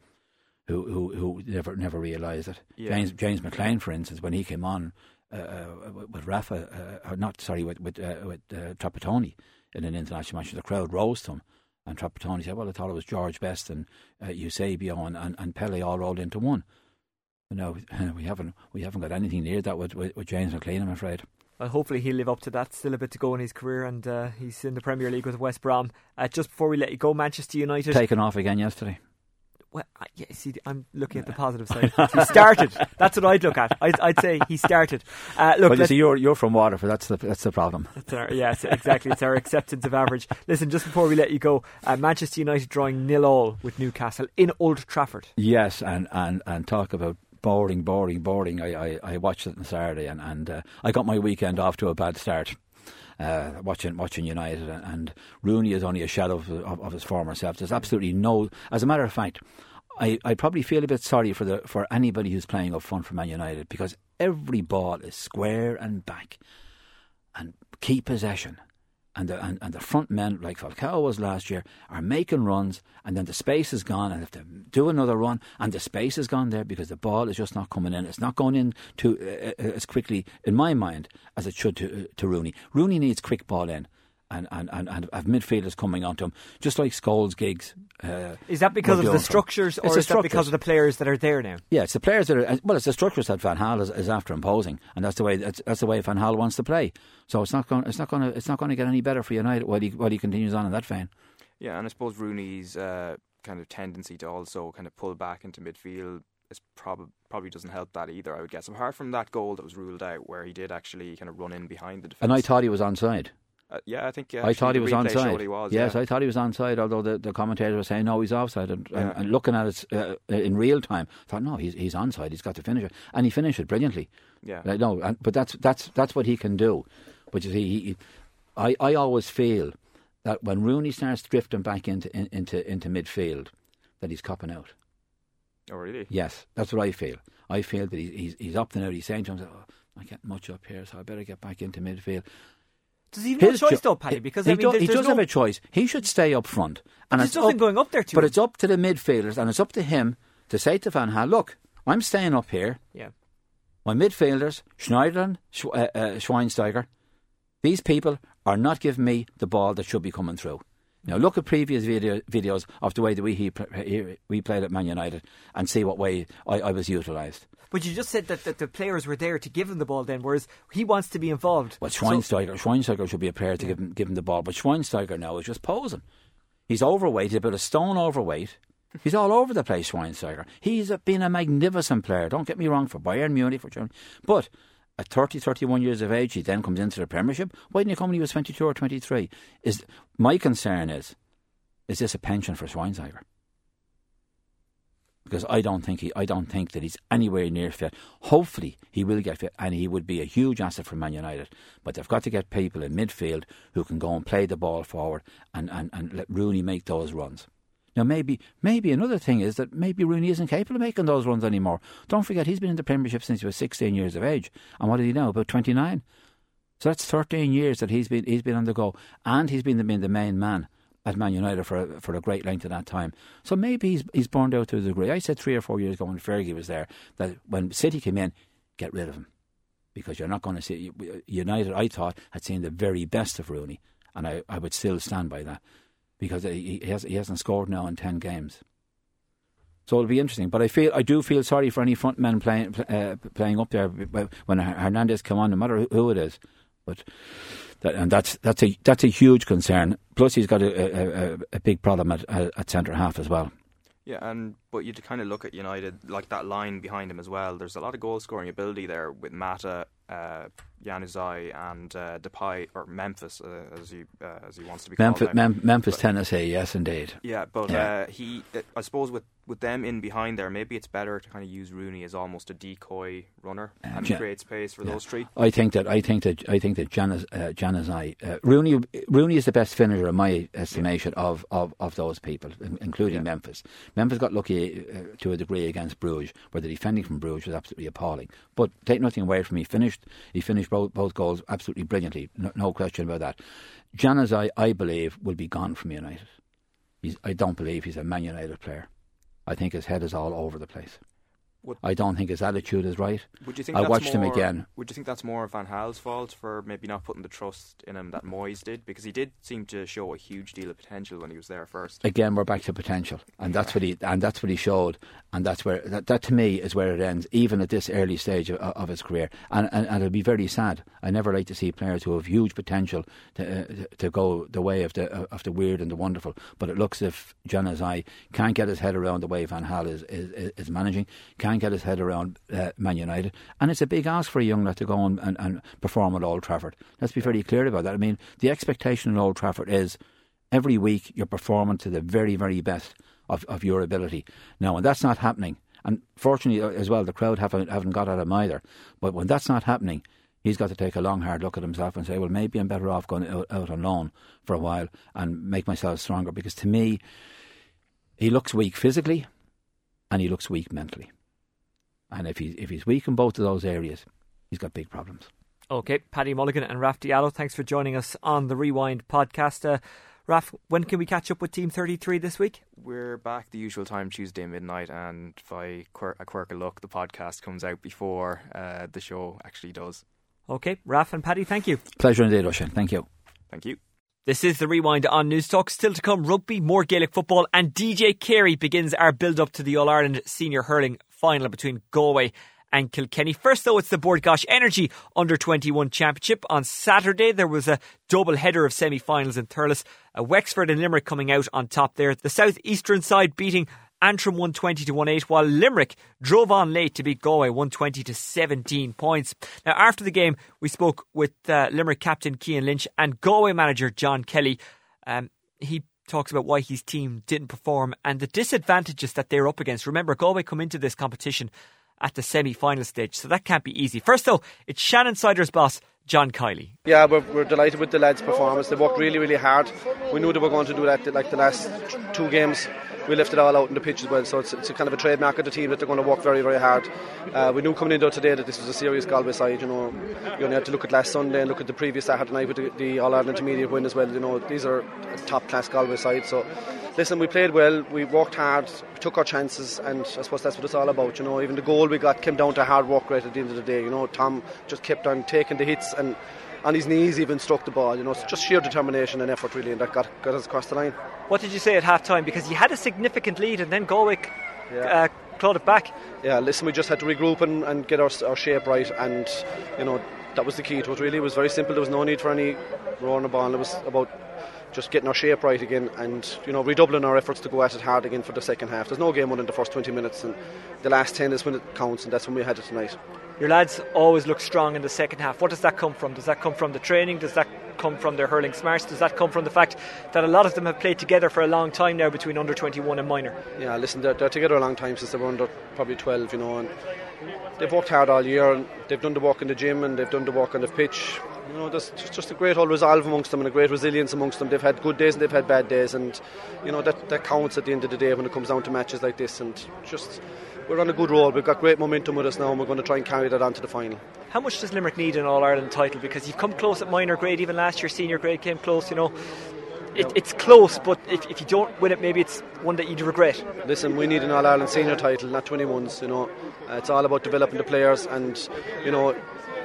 who who who never never realised it. Yeah. James James McClean, for instance, when he came on uh, uh, with Rafa, uh, not sorry, with with uh, with uh, Trapattoni in an international match, the crowd rose to him, and Trapattoni said, "Well, I thought it was George Best and uh, Eusebio and, and, and Pele all rolled into one." But no, we haven't we haven't got anything near that with, with, with James McClean, I'm afraid. Well, hopefully he'll live up to that. Still a bit to go in his career, and uh, he's in the Premier League with West Brom. Uh, just before we let you go, Manchester United. Taken off again yesterday. Well, I- yeah, see, I'm looking at the positive side. he started. That's what I'd look at. I'd, I'd say he started. Uh, look, Well, you see, you're you're from Waterford. That's the that's the problem. It's our, yes, exactly. It's our acceptance of average. Listen, just before we let you go, uh, Manchester United drawing nil all with Newcastle in Old Trafford. Yes, and, and, and talk about boring, boring, boring. I, I, I watched it on Saturday, and, and uh, I got my weekend off to a bad start. Uh, watching watching United and, and Rooney is only a shadow of, of, of his former self. There's absolutely no. As a matter of fact, I, I probably feel a bit sorry for the for anybody who's playing up front for Man United because every ball is square and back, and keep possession. And the, and, and the front men, like Falcao was last year, are making runs, and then the space is gone, and have to do another run, and the space is gone there because the ball is just not coming in. It's not going in to uh, uh, as quickly, in my mind, as it should to, to Rooney. Rooney needs quick ball in, and and, and, and have midfielders coming onto him, just like Scholes, Giggs. Uh, Is that because of the doing for him. structures, or It's the is that because of the players that are there now? Yeah, it's the players that are well. It's the structures that Van Gaal is, is after imposing, and that's the way that's, that's the way Van Gaal wants to play. So it's not going it's not going to it's not going to get any better for United while he while he continues on in that vein. Yeah, and I suppose Rooney's uh, kind of tendency to also kind of pull back into midfield is probably probably doesn't help that either. I would guess. Apart from that goal that was ruled out, where he did actually kind of run in behind the defence. And I thought he was onside. Uh, yeah, I think. Yeah, I thought he was onside. He was. yes, yeah. I thought he was onside. Although the, the commentators were saying no, he's offside. And, and, Yeah. and looking at it uh, in real time, I thought no, he's he's onside. He's got to finish it, and he finished it brilliantly. Yeah. Like, no, and, but that's that's that's what he can do. Which is he. he I I always feel that when Rooney starts drifting back into in, into into midfield, that he's copping out. Oh, really? Yes, that's what I feel. I feel that he's he's, he's up and out. He's saying to himself, oh, "I get much up here, so I better get back into midfield." Does he have no choice jo- though, Paddy? Because he, I mean, do- there's, he there's does no, have a choice. He should stay up front, and there's nothing up, going up there to But him. it's up to the midfielders, and it's up to him to say to Van Gaal, "Look, I'm staying up here. Yeah. My midfielders, Schneiderlin, Sch- uh, uh, Schweinsteiger, these people are not giving me the ball that should be coming through." Now look at previous video, videos of the way that we he, he, we played at Man United and see what way I, I was utilised. But you just said that, that the players were there to give him the ball then, whereas he wants to be involved. Well, So- Schweinsteiger, Schweinsteiger should be a player to give him give him the ball, but Schweinsteiger now is just posing. He's overweight. He's about a stone overweight. He's all over the place, Schweinsteiger. He's a, been a magnificent player. Don't get me wrong for Bayern Munich, for Germany. But at 30, 31 years of age, he then comes into the Premiership. Why didn't he come when he was 22 or 23? Is My concern is, is this a pension for Schweinsteiger? Because I don't think he, I don't think that he's anywhere near fit. Hopefully, he will get fit, and he would be a huge asset for Man United. But they've got to get people in midfield who can go and play the ball forward and, and, and let Rooney make those runs. Now, maybe maybe another thing is that maybe Rooney isn't capable of making those runs anymore. Don't forget, he's been in the Premiership since he was 16 years of age. And what is he know? About 29. So that's 13 years that he's been he's been on the go, and he's been the, been the main man at Man United for a, for a great length of that time. So maybe he's he's burned out to a degree. I said three or four years ago when Fergie was there that when City came in, get rid of him because you're not going to see United. I thought had seen the very best of Rooney, and I, I would still stand by that because he, he has he hasn't scored now in ten games. So it'll be interesting, but I feel I do feel sorry for any front men playing uh, playing up there when Hernandez come on, no matter who it is. But That, and that's that's a that's a huge concern. Plus, he's got a, a, a big problem at, at centre half as well. Yeah, and but you kind of look at United like that line behind him as well. There's a lot of goal scoring ability there with Mata, uh, Januzaj, and uh, Depay or Memphis uh, as he uh, as he wants to be Memphis, called. Mem- Memphis, but, Tennessee, yes, indeed. Yeah, but Yeah. Uh, he, I suppose with with them in behind there, maybe it's better to kind of use Rooney as almost a decoy runner and Ja- create space for those three. I think that I think that I think that uh, Januzaj, uh, Rooney Rooney is the best finisher in my estimation of, of, of those people, in- including Memphis. Memphis got lucky uh, to a degree against Bruges, where the defending from Bruges was absolutely appalling. But take nothing away from him. He finished he finished both, both goals absolutely brilliantly, no, no question about that. Januzaj, I believe, will be gone from United. He's, I don't believe he's a Man United player. I think his head is all over the place. Would- I don't think his attitude is right. Would you think I watched him again. Would you think that's more Van Gaal's fault for maybe not putting the trust in him that Moyes did? Because he did seem to show a huge deal of potential when he was there first. again we're back to potential and that's what he and that's what he showed and that's where that, that to me is where it ends even at this early stage of, of his career and, and and it'll be very sad I never like to see players who have huge potential to uh, to go the way of the of the weird and the wonderful but it looks as if Januzaj can't get his head around the way Van Gaal is is, is managing can't get his head around uh, Man United. And it's a big ask for a young lad to go and, and, and perform at Old Trafford. Let's be very clear about that. I mean the expectation at Old Trafford is every week you're performing to the very, very best of, of your ability. Now, when that's not happening, and fortunately uh, as well, the crowd haven't, haven't got at him either, but when that's not happening, he's got to take a long, hard look at himself and say, well, maybe I'm better off going out, out on loan for a while and make myself stronger. Because to me, he looks weak physically and he looks weak mentally. And if, he, if he's weak in both of those areas, he's got big problems. Okay, Paddy Mulligan and Raf Diallo, thanks for joining us on the Rewind podcast. Uh, Raf, when can we catch up with Team 33 this week? We're back the usual time, Tuesday midnight, and if I quirk, a quirk of luck, the podcast comes out before uh, the show actually does. Okay, Raf and Paddy, thank you. Pleasure indeed, Oisin. Thank you. Thank you. This is the rewind on Newstalk. Still to come, rugby, more Gaelic football, and DJ Carey begins our build up to the All Ireland Senior Hurling final between Galway and Kilkenny. First, though, it's the Bord Gáis Energy Under 21 Championship. On Saturday, there was a double header of semi finals in Thurles. Uh, Wexford and Limerick coming out on top there. The southeastern side beating Antrim 120 to 18, while Limerick drove on late to beat Galway 120 to 17 points. Now, after the game, we spoke with uh, Limerick captain Cian Lynch and Galway manager John Kelly. Um, he talks about why his team didn't perform and the disadvantages that they're up against. Remember, Galway come into this competition at the semi final stage, so that can't be easy. First, though, it's Shannon Sider's boss, John Kiely. Yeah, we're, we're delighted with the lads' performance. They worked really, really hard. We knew they were going to do that like the last two games. We left it all out in the pitch as well, so it's, it's kind of a trademark of the team that they're going to work very, very hard. Uh, we knew coming into today that this was a serious Galway side. You know, you only had to look at last Sunday and look at the previous Saturday night with the, the All Ireland Intermediate win as well. You know, these are top class Galway side. So, listen, we played well. We worked hard. We took our chances, and I suppose that's what it's all about. You know, even the goal we got came down to hard work right at the end of the day. You know, Tom just kept on taking the hits and on his knees even struck the ball. You know, it's just sheer determination and effort really, and that got, got us across the line. What did you say at half time? Because you had a significant lead and then Galway uh, clawed it back. Yeah, listen, we just had to regroup and, and get our, our shape right, and you know that was the key to it. Really, it was very simple. There was no need for any roaring the ball. It was about just getting our shape right again, and you know redoubling our efforts to go at it hard again for the second half. There's no game won in the first 20 minutes, and the last 10 is when it counts, and that's when we had it tonight. Your lads always look strong in the second half. What does that come from? Does that come from the training? Does that come from their hurling smarts? Does that come from the fact that a lot of them have played together for a long time now between under 21 and minor? Yeah, listen, they're, they're together a long time since they were under probably 12, you know, and they've worked hard all year, and they've done the work in the gym, and they've done the work on the pitch. You know, there's just, a great old resolve amongst them and a great resilience amongst them. They've had good days and they've had bad days, and you know that that counts at the end of the day when it comes down to matches like this. And just we're on a good roll. We've got great momentum with us now, and we're going to try and carry that on to the final. How much does Limerick need an All Ireland title? Because you've come close at minor grade, even last year, senior grade came close, you know. It, it's close, but if, if you don't win it, maybe it's one that you'd regret. Listen, we need an All Ireland senior title, not 21s. You know, uh, it's all about developing the players, and you know,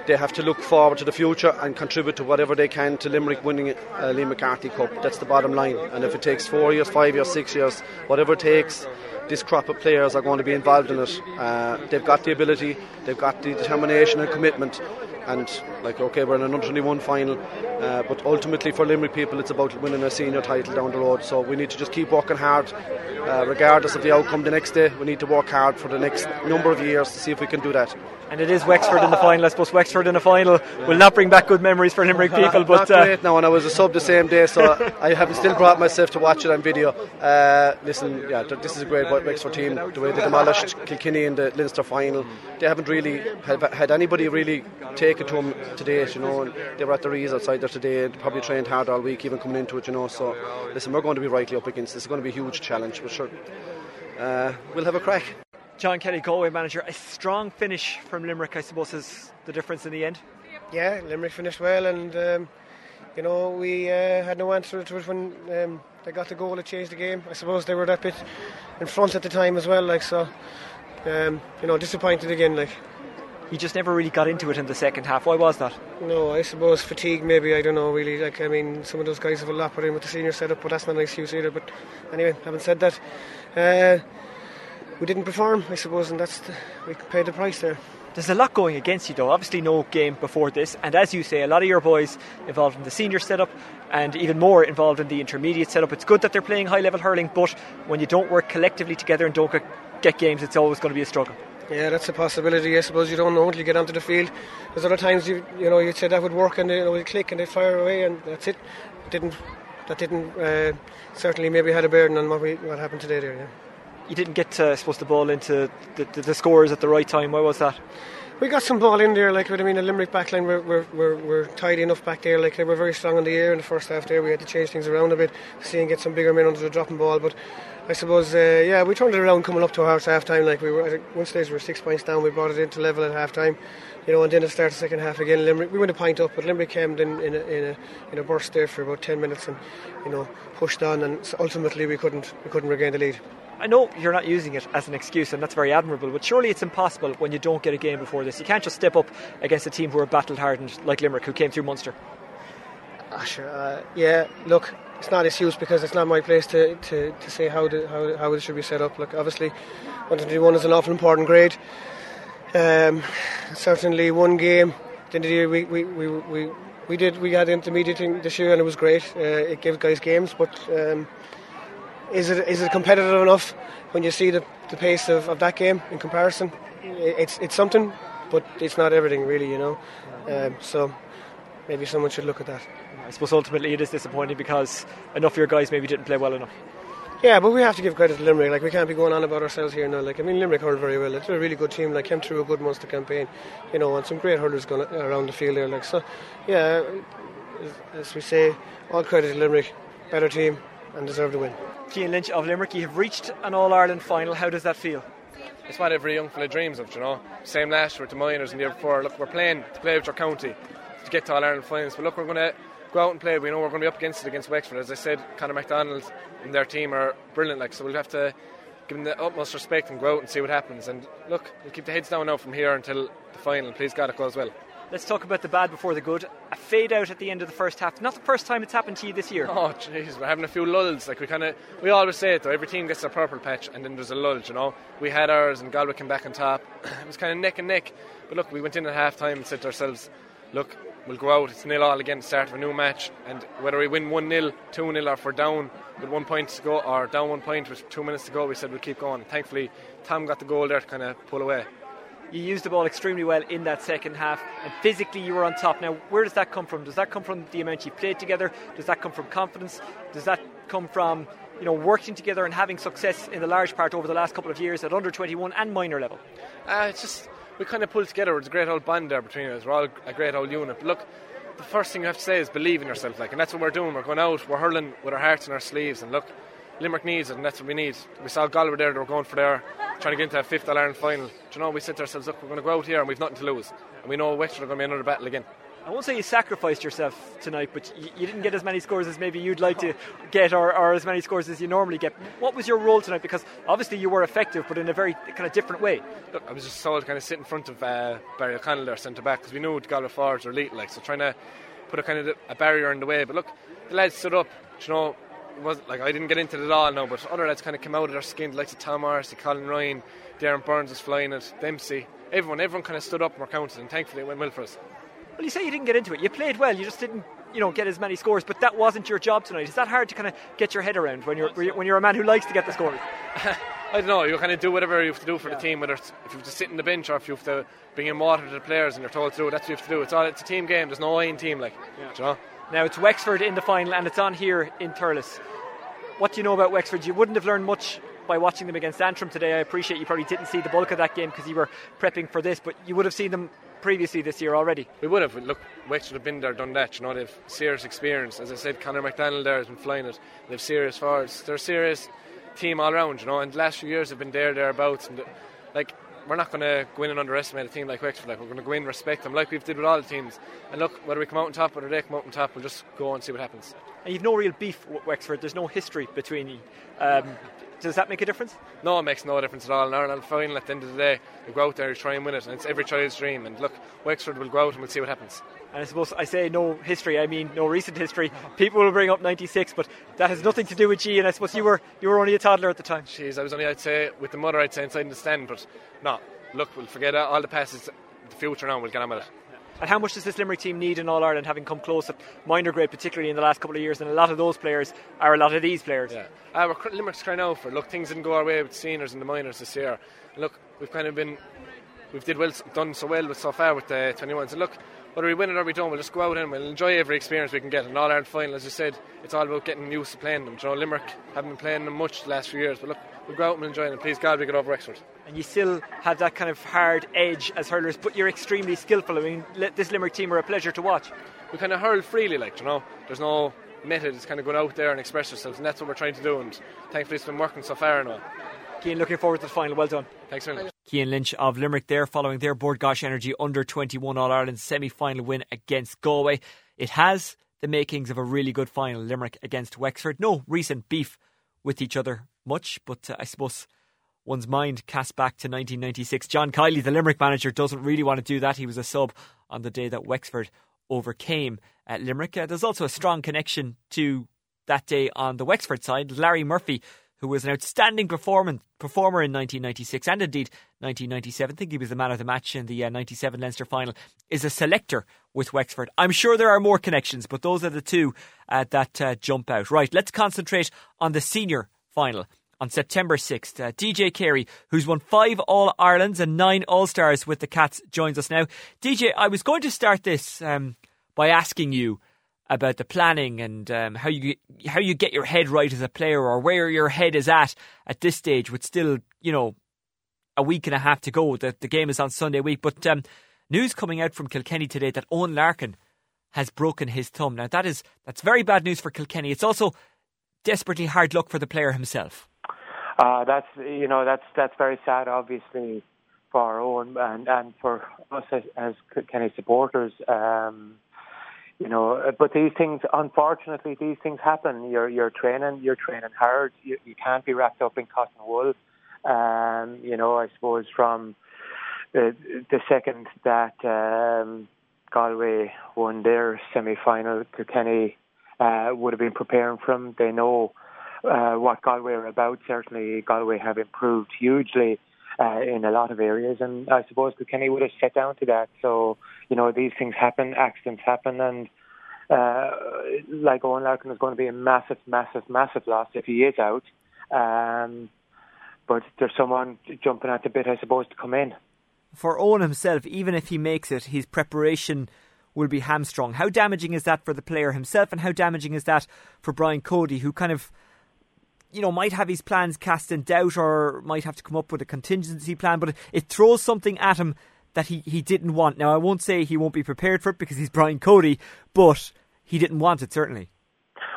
they have to look forward to the future and contribute to whatever they can to Limerick winning uh, Liam MacCarthy Cup. That's the bottom line. And if it takes four years, five years, six years, whatever it takes, this crop of players are going to be involved in it. Uh, they've got the ability, they've got the determination and commitment. And like, okay, we're in an under 21 final, uh, but ultimately for Limerick people, it's about winning a senior title down the road. So we need to just keep working hard, uh, regardless of the outcome the next day. We need to work hard for the next number of years to see if we can do that and it is Wexford in the final. I suppose Wexford in the final will not bring back good memories for Limerick people. But not uh, great now, and I was a sub the same day, so I haven't still brought myself to watch it on video. Uh, listen, yeah, this is a great Wexford team. The way they demolished Kilkenny in the Leinster final, they haven't really had, had anybody really take it to them today. You know, and they were at the Rees outside there today. They probably trained hard all week, even coming into it. You know, so listen, we're going to be rightly up against this. It's going to be a huge challenge, but sure, uh, we'll have a crack. John Kelly, Galway manager. A strong finish from Limerick, I suppose, is the difference in the end. Yeah, Limerick finished well, and um, you know we uh, had no answer to it when um, they got the goal. It changed the game. I suppose they were that bit in front at the time as well. Like so, um, you know, disappointed again. Like you just never really got into it in the second half. Why was that? No, I suppose fatigue. Maybe I don't know. Really, like I mean, some of those guys have a lot put in with the senior setup, but that's not an excuse either. But anyway, having said that. Uh, we didn't perform, I suppose, and that's the, we paid the price there. There's a lot going against you, though. Obviously, no game before this, and as you say, a lot of your boys involved in the senior setup, and even more involved in the intermediate setup. It's good that they're playing high-level hurling, but when you don't work collectively together and don't get games, it's always going to be a struggle. Yeah, that's a possibility. I suppose you don't know until you get onto the field. There's other times you you know you'd say that would work and you know, would click and they fire away and that's it. it didn't that didn't uh, certainly maybe had a burden on what we what happened today there. Yeah you didn't get uh, supposed the ball into the, the, the, scores at the right time. Why was that? We got some ball in there, like I mean, the Limerick backline were, were, were, were tidy enough back there. Like they were very strong in the air in the first half. There, we had to change things around a bit, to see and get some bigger men under the dropping ball. But I suppose, uh, yeah, we turned it around coming up to our half time. Like we were at one stage, we were six points down. We brought it into level at half time you know, and then it started the second half again. Limerick, we went a point up, but Limerick came in in a, in a, in a burst there for about ten minutes and you know pushed on, and ultimately we couldn't we couldn't regain the lead. I know you're not using it as an excuse, and that's very admirable, but surely it's impossible when you don't get a game before this. You can't just step up against a team who are battle hardened like Limerick, who came through Munster. Ah, sure. Uh, yeah, look, it's not excuse because it's not my place to, to, to say how, the, how, how it should be set up. Look, obviously, 121 is an awful important grade. Um, certainly, one game. At the end of the year, we, we, we, we, we did we had intermediate this year and it was great. Uh, it gave guys games, but um, is it is it competitive enough when you see the, the pace of, of that game in comparison? It's it's something, but it's not everything really, you know. Um, so maybe someone should look at that. I suppose ultimately it is disappointing because enough of your guys maybe didn't play well enough. Yeah, but we have to give credit to Limerick. Like we can't be going on about ourselves here now. Like I mean, Limerick hurled very well. It's a really good team. Like came through a good Munster campaign, you know, and some great hurlers going around the field there. Like so, yeah, as we say, all credit to Limerick. Better team and deserve to win. Cian Lynch of Limerick, you have reached an All Ireland final. How does that feel? It's what every young fella dreams of, you know. Same last year with the minors and the year before. Look, we're playing to play with your county to get to All Ireland finals. But look, we're going to go out and play. We know we're going to be up against it against Wexford. As I said, Conor McDonald and their team are brilliant. Like so, we'll have to give them the utmost respect and go out and see what happens. And look, we'll keep the heads down now from here until the final. Please God, it goes well. Let's talk about the bad before the good. A fade out at the end of the first half. Not the first time it's happened to you this year. Oh, jeez, we're having a few lulls. Like we kind of, we always say it though. Every team gets a purple patch, and then there's a lull. You know, we had ours, and Galway came back on top. it was kind of neck and neck. But look, we went in at half time and said to ourselves, look, we'll go out. It's nil all again, start of a new match, and whether we win one 0 two 0 or if down with one point to go, or down one point with two minutes to go, we said we'll keep going. Thankfully, Tom got the goal there to kind of pull away you used the ball extremely well in that second half, and physically you were on top. Now, where does that come from? Does that come from the amount you played together? Does that come from confidence? Does that come from you know working together and having success in the large part over the last couple of years at under 21 and minor level? Uh, it's just we kind of pulled together. It's a great old band there between us. We're all a great old unit. But look, the first thing you have to say is believe in yourself, like, and that's what we're doing. We're going out, we're hurling with our hearts in our sleeves, and look, Limerick needs it, and that's what we need. We saw Galway there; they were going for their trying to get into a fifth All Ireland final. Do you know, we said to ourselves, look, we're going to go out here and we've nothing to lose. And we know Wexford are going to be in another battle again. I won't say you sacrificed yourself tonight, but you, you, didn't get as many scores as maybe you'd like to get, or, or, as many scores as you normally get. What was your role tonight? Because obviously you were effective, but in a very kind of different way. Look, I was just so kind of sit in front of uh, Barry O'Connell there, centre back, because we knew Galway forwards were elite, like so trying to put a kind of a barrier in the way. But look, the lads stood up. You know, was like I didn't get into it at all now, but other lads kind of came out of their skin, like the Tom Morrissey, Colin Ryan, Darren Burns was flying it, Dempsey. Everyone, everyone kind of stood up and were counted, and thankfully it went well for us. Well, you say you didn't get into it. You played well. You just didn't, you know, get as many scores. But that wasn't your job tonight. Is that hard to kind of get your head around when you're when you're a man who likes to get the scores? I don't know. You kind of do whatever you have to do for yeah. the team. Whether it's if you have to sit in the bench or if you have to bring in water to the players and you're told to do that's what you have to do. It's all. It's a team game. There's no I in team. Like, yeah. you know? Now it's Wexford in the final, and it's on here in Thurles. What do you know about Wexford? You wouldn't have learned much by watching them against Antrim today. I appreciate you probably didn't see the bulk of that game because you were prepping for this, but you would have seen them previously this year already. We would have. Look, Wexford have been there, done that. You know, they've serious experience. As I said, Conor McDonald there has been flying it. They've serious forwards. They're a serious team all around. You know, and the last few years have been there, thereabouts. And like, we're not going to go in and underestimate a team like Wexford. Like, we're going to go in and respect them, like we've did with all the teams. And look, whether we come out on top, whether they come out on top, we'll just go and see what happens. And you've no real beef with Wexford. There's no history between you. Um, does that make a difference? No, it makes no difference at all. In Ireland final, at the end of the day, we go out there, you try and win it, and it's every child's dream. And look, Wexford will go out and we'll see what happens. And I suppose I say no history, I mean no recent history. People will bring up '96, but that has nothing to do with G. And I suppose you were you were only a toddler at the time. Jeez, I was only I'd say with the mother, I'd say inside the stand, but no. Look, we'll forget all the past. It's the future now. We'll get on with it. And how much does this Limerick team need in All Ireland, having come close at minor grade, particularly in the last couple of years? And a lot of those players are a lot of these players. Yeah, uh, we're Limerick's crying out for. Look, things didn't go our way with seniors and the minors this year. And look, we've kind of been, we've did well, done so well with so far with the 21s. And look, whether we win it or we don't, we'll just go out and we'll enjoy every experience we can get. And All Ireland final, as you said, it's all about getting used to playing them. You know, Limerick haven't been playing them much the last few years, but look, we'll go out and enjoy them. Please God, we get over Wexford and you still have that kind of hard edge as hurlers, but you're extremely skillful. I mean, this Limerick team are a pleasure to watch. We kind of hurl freely, like, you know, there's no method, it's kind of going out there and express yourselves, and that's what we're trying to do, and thankfully it's been working so far now. Cian, looking forward to the final. Well done. Thanks very much. Cian Lynch of Limerick there following their Bord Gáis Energy under 21 All Ireland semi final win against Galway. It has the makings of a really good final, Limerick against Wexford. No recent beef with each other much, but uh, I suppose one's mind cast back to 1996. John Kiely, the Limerick manager, doesn't really want to do that. He was a sub on the day that Wexford overcame at Limerick. Uh, there's also a strong connection to that day on the Wexford side. Larry Murphy, who was an outstanding performer in 1996 and indeed 1997, I think he was the man of the match in the uh, 97 Leinster final, is a selector with Wexford. I'm sure there are more connections, but those are the two uh, that uh, jump out. Right, let's concentrate on the senior final on September 6th. Uh, DJ Carey, who's won five All Irelands and nine All Stars with the Cats, joins us now. DJ, I was going to start this um, by asking you about the planning and um, how you how you get your head right as a player, or where your head is at at this stage, with still you know a week and a half to go. The the game is on Sunday week, but um, news coming out from Kilkenny today that Eoin Larkin has broken his thumb. Now that is that's very bad news for Kilkenny. It's also desperately hard luck for the player himself. Uh, that's you know that's that's very sad, obviously, for Owen and and for us as, as Kenny supporters. Um, you know, but these things, unfortunately, these things happen. You're you're training, you're training hard. You, you can't be wrapped up in cotton wool. Um, you know, I suppose from the the second that um, Galway won their semi final, Kilkenny uh, would have been preparing from. They know uh, what Galway are about. Certainly, Galway have improved hugely uh, in a lot of areas, and I suppose Kilkenny would have set down to that. So, you know, these things happen, accidents happen, and uh, like Eoin Larkin is going to be a massive, massive, massive loss if he is out. Um, but there's someone jumping at the bit, I suppose, to come in. For Owen himself, even if he makes it, his preparation will be hamstrung. How damaging is that for the player himself, and how damaging is that for Brian Cody, who kind of you know, might have his plans cast in doubt or might have to come up with a contingency plan, but it, throws something at him that he, he didn't want. Now, I won't say he won't be prepared for it because he's Brian Cody, but he didn't want it, certainly.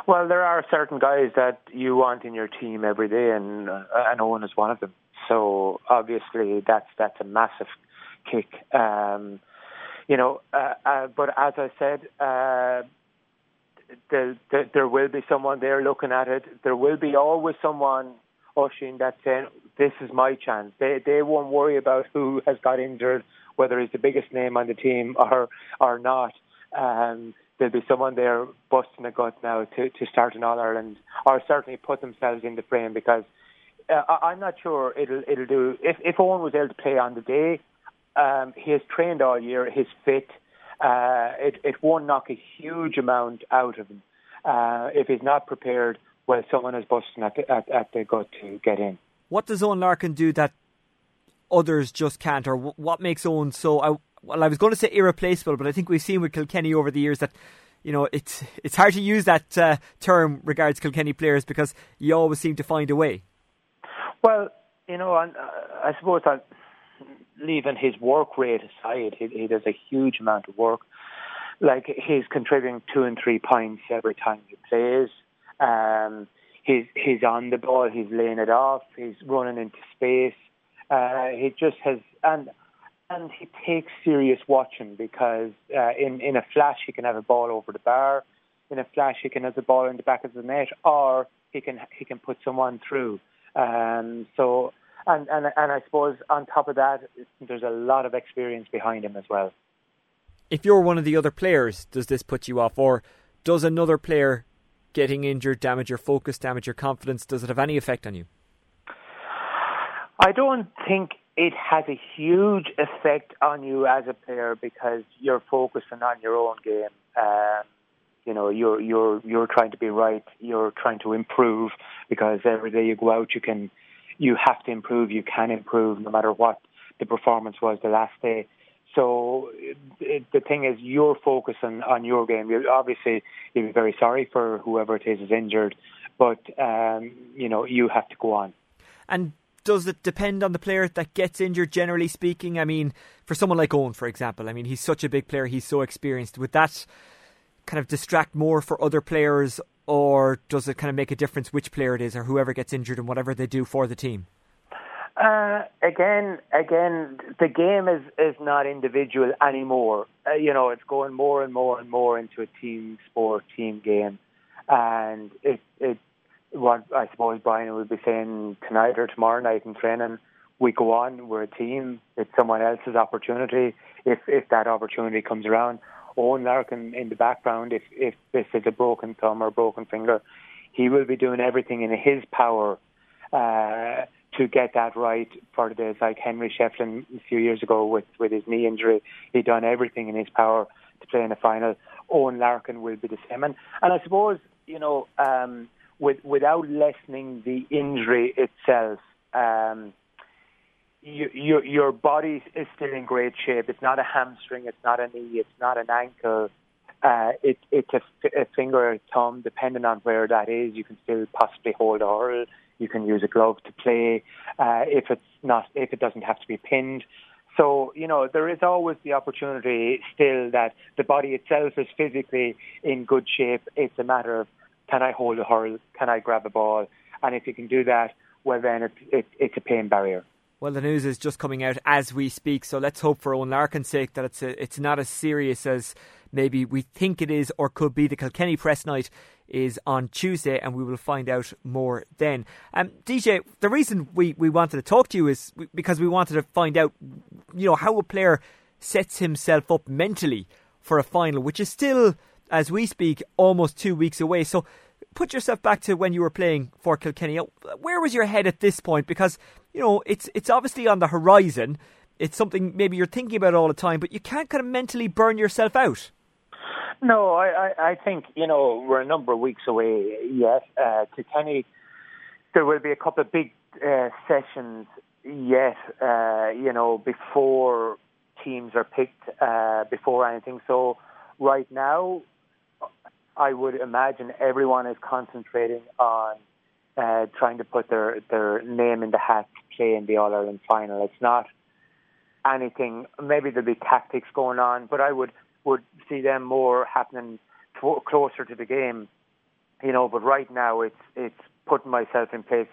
Well, there are certain guys that you want in your team every day, and uh, and Eoin is one of them. So obviously, that's that's a massive kick. Um, you know, uh, uh, but as I said, uh, the, the, there will be someone there looking at it. There will be always someone, Oisín, that's saying, this is my chance. They, they won't worry about who has got injured, whether he's the biggest name on the team or, or not. Um, there'll be someone there busting a gut now to, to start in All Ireland, or certainly put themselves in the frame because uh, I'm not sure it'll it'll do. If if Eoin was able to play on the day, um, he has trained all year. He's fit. Uh, it it won't knock a huge amount out of him. Uh, if he's not prepared, well, someone is busting at the, at, at the gut to get in. What does Eoin Larkin do that others just can't, or what makes Eoin so? I, well, I was going to say irreplaceable, but I think we've seen with Kilkenny over the years that you know it's it's hard to use that uh, term regards Kilkenny players because you always seem to find a way. Well, you know, uh, I suppose that leaving his work rate aside, he, he does a huge amount of work. Like he's contributing two and three points every time he plays. Um, he's he's on the ball. He's laying it off. He's running into space. Uh, he just has and and he takes serious watching because uh, in in a flash he can have a ball over the bar. In a flash he can have the ball in the back of the net, or he can he can put someone through. Um, so, and, and, and I suppose on top of that, there's a lot of experience behind him as well. If you're one of the other players, does this put you off? Or does another player getting injured damage your focus, damage your confidence? Does it have any effect on you? I don't think it has a huge effect on you as a player because you're focusing on your own game. Um, you know you're you're you're trying to be right you're trying to improve because every day you go out you can you have to improve you can improve no matter what the performance was the last day. So it, the thing is you're focusing on your game you obviously you'd be very sorry for whoever it is is injured but um you know you have to go on. And does it depend on the player that gets injured generally speaking? I mean for someone like Eoin for example i mean he's such a big player he's so experienced. Would that kind of distract more for other players, or does it kind of make a difference which player it is or whoever gets injured and whatever they do for the team? Uh, again, again, the game is is not individual anymore. Uh, you know, it's going more and more and more into a team sport, team game, and it it what I suppose Brian would be saying tonight or tomorrow night in training. We go on. We're a team. It's someone else's opportunity. If if that opportunity comes around, Eoin Larkin in the background, if if this is a broken thumb or broken finger, he will be doing everything in his power uh, to get that right for days like Henry Shefflin a few years ago with with his knee injury. He done everything in his power to play in the final. Eoin Larkin will be the same, and and I suppose you know um, with without lessening the injury itself. Um, you, your your body is still in great shape. It's not a hamstring. It's not a knee. It's not an ankle. Uh, it, it's a, a finger, a thumb, depending on where that is. You can still possibly hold a hurl. You can use a glove to play. Uh, if it's not, if it doesn't have to be pinned. So you know there is always the opportunity still that the body itself is physically in good shape. It's a matter of can I hold a hurl? Can I grab a ball? And if you can do that, well then it, it, it's a pain barrier. Well, the news is just coming out as we speak, so let's hope for Eoin Larkin's sake that it's a, it's not as serious as maybe we think it is or could be. The Kilkenny press night is on Tuesday, and we will find out more then. Um, DJ, the reason we, we wanted to talk to you is because we wanted to find out, you know, how a player sets himself up mentally for a final, which is still, as we speak, almost two weeks away. So put yourself back to when you were playing for Kilkenny. Where was your head at this point? Because you know it's it's obviously on the horizon. It's something maybe you're thinking about all the time, but you can't kind of mentally burn yourself out. No, I, I, I think you know we're a number of weeks away. Yes, uh, to Kenny, There will be a couple of big uh, sessions yet. Uh, you know before teams are picked, uh, before anything. So right now, I would imagine everyone is concentrating on uh, trying to put their, their name in the hat to play in the All Ireland final. It's not anything. Maybe there'll be tactics going on, but I would would see them more happening to, closer to the game. You know, but right now it's it's putting myself in place.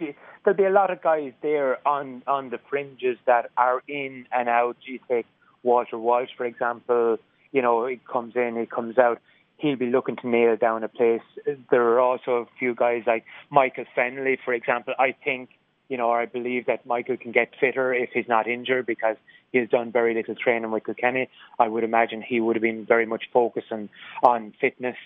There'll be a lot of guys there on on the fringes that are in and out. You take Walter Walsh, for example, you know, he comes in, he comes out. He'll be looking to nail down a place. There are also a few guys like Michael Fennelly, for example. I think, you know, I believe that Michael can get fitter if he's not injured because he has done very little training with Kilkenny. I would imagine he would have been very much focusing on fitness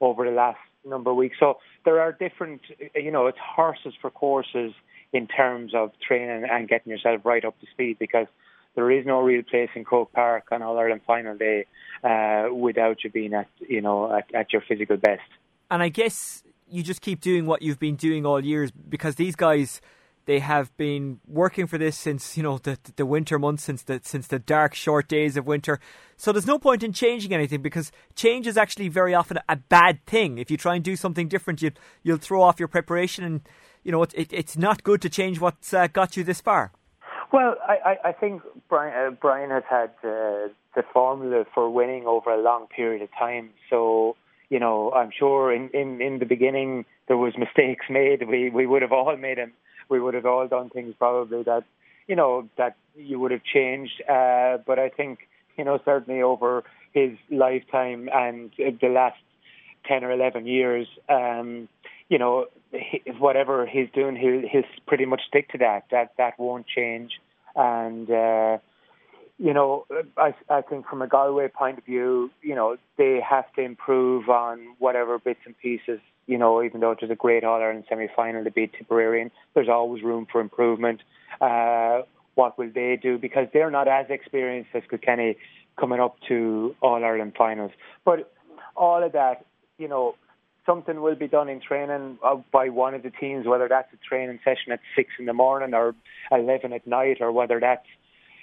over the last number of weeks. So there are different, you know, it's horses for courses in terms of training and getting yourself right up to speed because there is no real place in Croke Park on All Ireland final day uh, without you being at you know at, at your physical best. And I guess you just keep doing what you've been doing all years because these guys they have been working for this since you know the the winter months, since the since the dark short days of winter. So there's no point in changing anything because change is actually very often a bad thing. If you try and do something different, you you'll throw off your preparation, and you know it, it it's not good to change what's uh, got you this far. Well, I, I, I think Brian, uh, Brian has had uh, the formula for winning over a long period of time. So, you know, I'm sure in, in, in the beginning there was mistakes made. We we would have all made them. We would have all done things probably that, you know, that you would have changed. Uh, but I think, you know, certainly over his lifetime and the last ten or eleven years, um, you know, whatever he's doing, he'll he'll pretty much stick to that. That that won't change. And uh, you know, I I think from a Galway point of view, you know, they have to improve on whatever bits and pieces. You know, even though it was a great All Ireland semi final to beat Tipperary, and there's always room for improvement. Uh, what will they do? Because they're not as experienced as Kilkenny coming up to All Ireland finals. But all of that, you know, something will be done in training uh, by one of the teams, whether that's a training session at six in the morning or eleven at night, or whether that's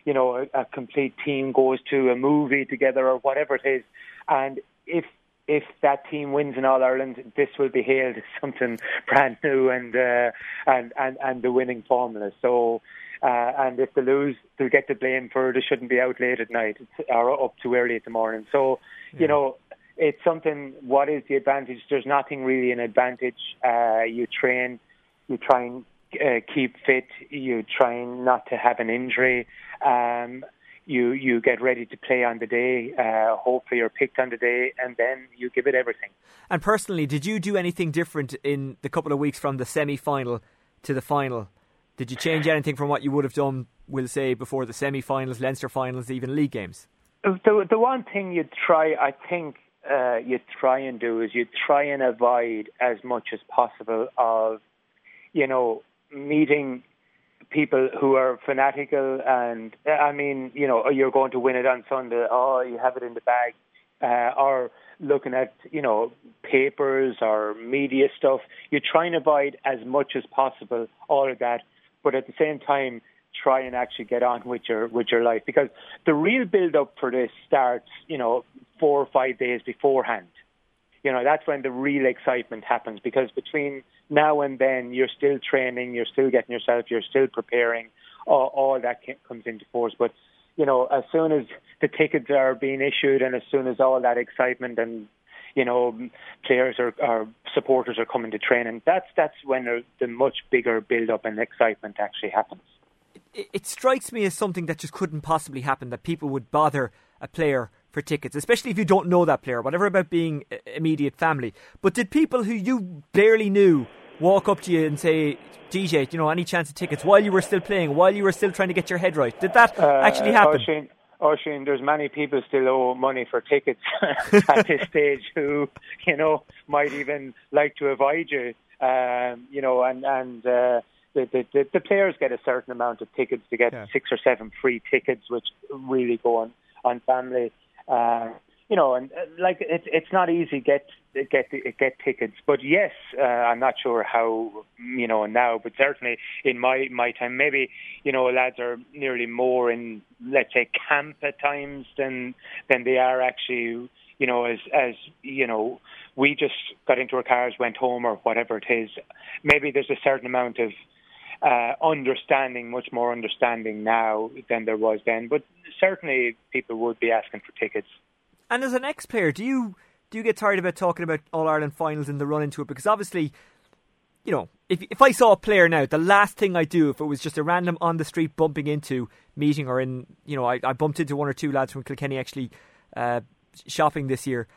you know a, a complete team goes to a movie together or whatever it is. And if if that team wins in All Ireland, this will be hailed as something brand new and uh, and and and the winning formula. So. Uh, and if they lose, they'll get the blame for they shouldn't be out late at night or up too early in the morning. So, yeah. you know, it's something. What is the advantage? There's nothing really an advantage. Uh, you train, you try and uh, keep fit. You try not to have an injury. Um, you you get ready to play on the day. Uh, hopefully, you're picked on the day, and then you give it everything. And personally, did you do anything different in the couple of weeks from the semi-final to the final? Did you change anything from what you would have done, we'll say, before the semi-finals, Leinster finals, even league games? The the one thing you try, I think, uh, you try and do is you try and avoid as much as possible of, you know, meeting people who are fanatical and I mean, you know, you're going to win it on Sunday. Oh, you have it in the bag, uh, or looking at you know papers or media stuff. You try and avoid as much as possible all of that, but at the same time try and actually get on with your with your life because the real build up for this starts, you know, four or five days beforehand. You know, that's when the real excitement happens because between now and then you're still training, you're still getting yourself, you're still preparing, all, all that comes into force. But, you know, as soon as the tickets are being issued and as soon as all that excitement and you know, players or, or supporters are coming to training. That's that's when the, the much bigger build up and excitement actually happens. It, it strikes me as something that just couldn't possibly happen. That people would bother a player for tickets, especially if you don't know that player, whatever about being immediate family. But did people who you barely knew walk up to you and say, DJ, you know, any chance of tickets while you were still playing, while you were still trying to get your head right? Did that uh, actually happen? Oh, Oisin, there's many people still owe money for tickets at this stage who, you know, might even like to avoid you. Um, you know, and and uh, the, the the players get a certain amount of tickets to get yeah. six or seven free tickets, which really go on on family. Uh, you know, and uh, like it's it's not easy get get get tickets, but yes, uh, I'm not sure how you know now, but certainly in my my time, maybe you know lads are nearly more in let's say camp at times than than they are actually you know as as you know we just got into our cars, went home or whatever it is. Maybe there's a certain amount of uh, understanding, much more understanding now than there was then. But certainly, people would be asking for tickets. And as an ex-player, do you do you get tired about talking about All Ireland finals and the run into it? Because obviously, you know, if if I saw a player now, the last thing I do if it was just a random on the street bumping into meeting or in, you know, I, I bumped into one or two lads from Kilkenny actually uh, shopping this year.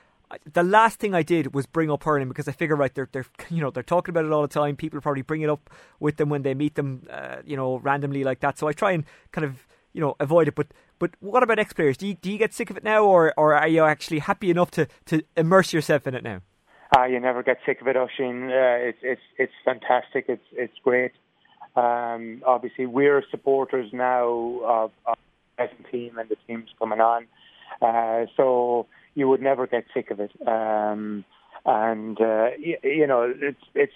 The last thing I did was bring up hurling because I figure right they're they're you know they're talking about it all the time. People probably bring it up with them when they meet them, uh, you know, randomly like that. So I try and kind of you know avoid it. But but what about ex players? Do you, do you get sick of it now, or or are you actually happy enough to to immerse yourself in it now? Uh, you never get sick of it, Oisin. Uh, it's it's it's fantastic. It's it's great. Um, obviously, we're supporters now of, of the team and the teams coming on, uh, so you would never get sick of it. Um, and uh, you, you know, it's it's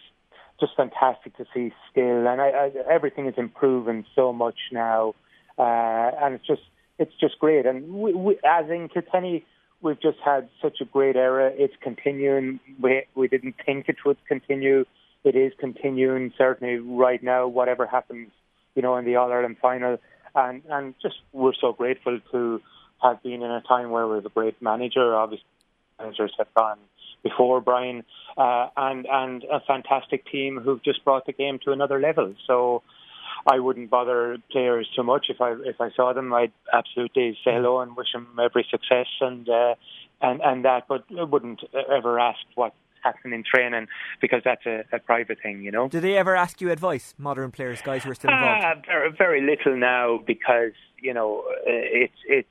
just fantastic to see skill, and I, I, everything is improving so much now, uh, and it's just it's just great. And we, we, as in Kilkenny we've just had such a great era. It's continuing. We we didn't think it would continue. It is continuing certainly right now. Whatever happens, you know, in the All Ireland final, and and just we're so grateful to have been in a time where we have a great manager. Obviously, managers have gone before Brian, uh, and and a fantastic team who've just brought the game to another level. So I wouldn't bother players too much. If I if I saw them, I'd absolutely say hello and wish them every success and uh, and and that. But I wouldn't ever ask what happened in training because that's a, a private thing, you know. Do they ever ask you advice, modern players, guys who are still involved? Uh, very, very little now because you know it's it's.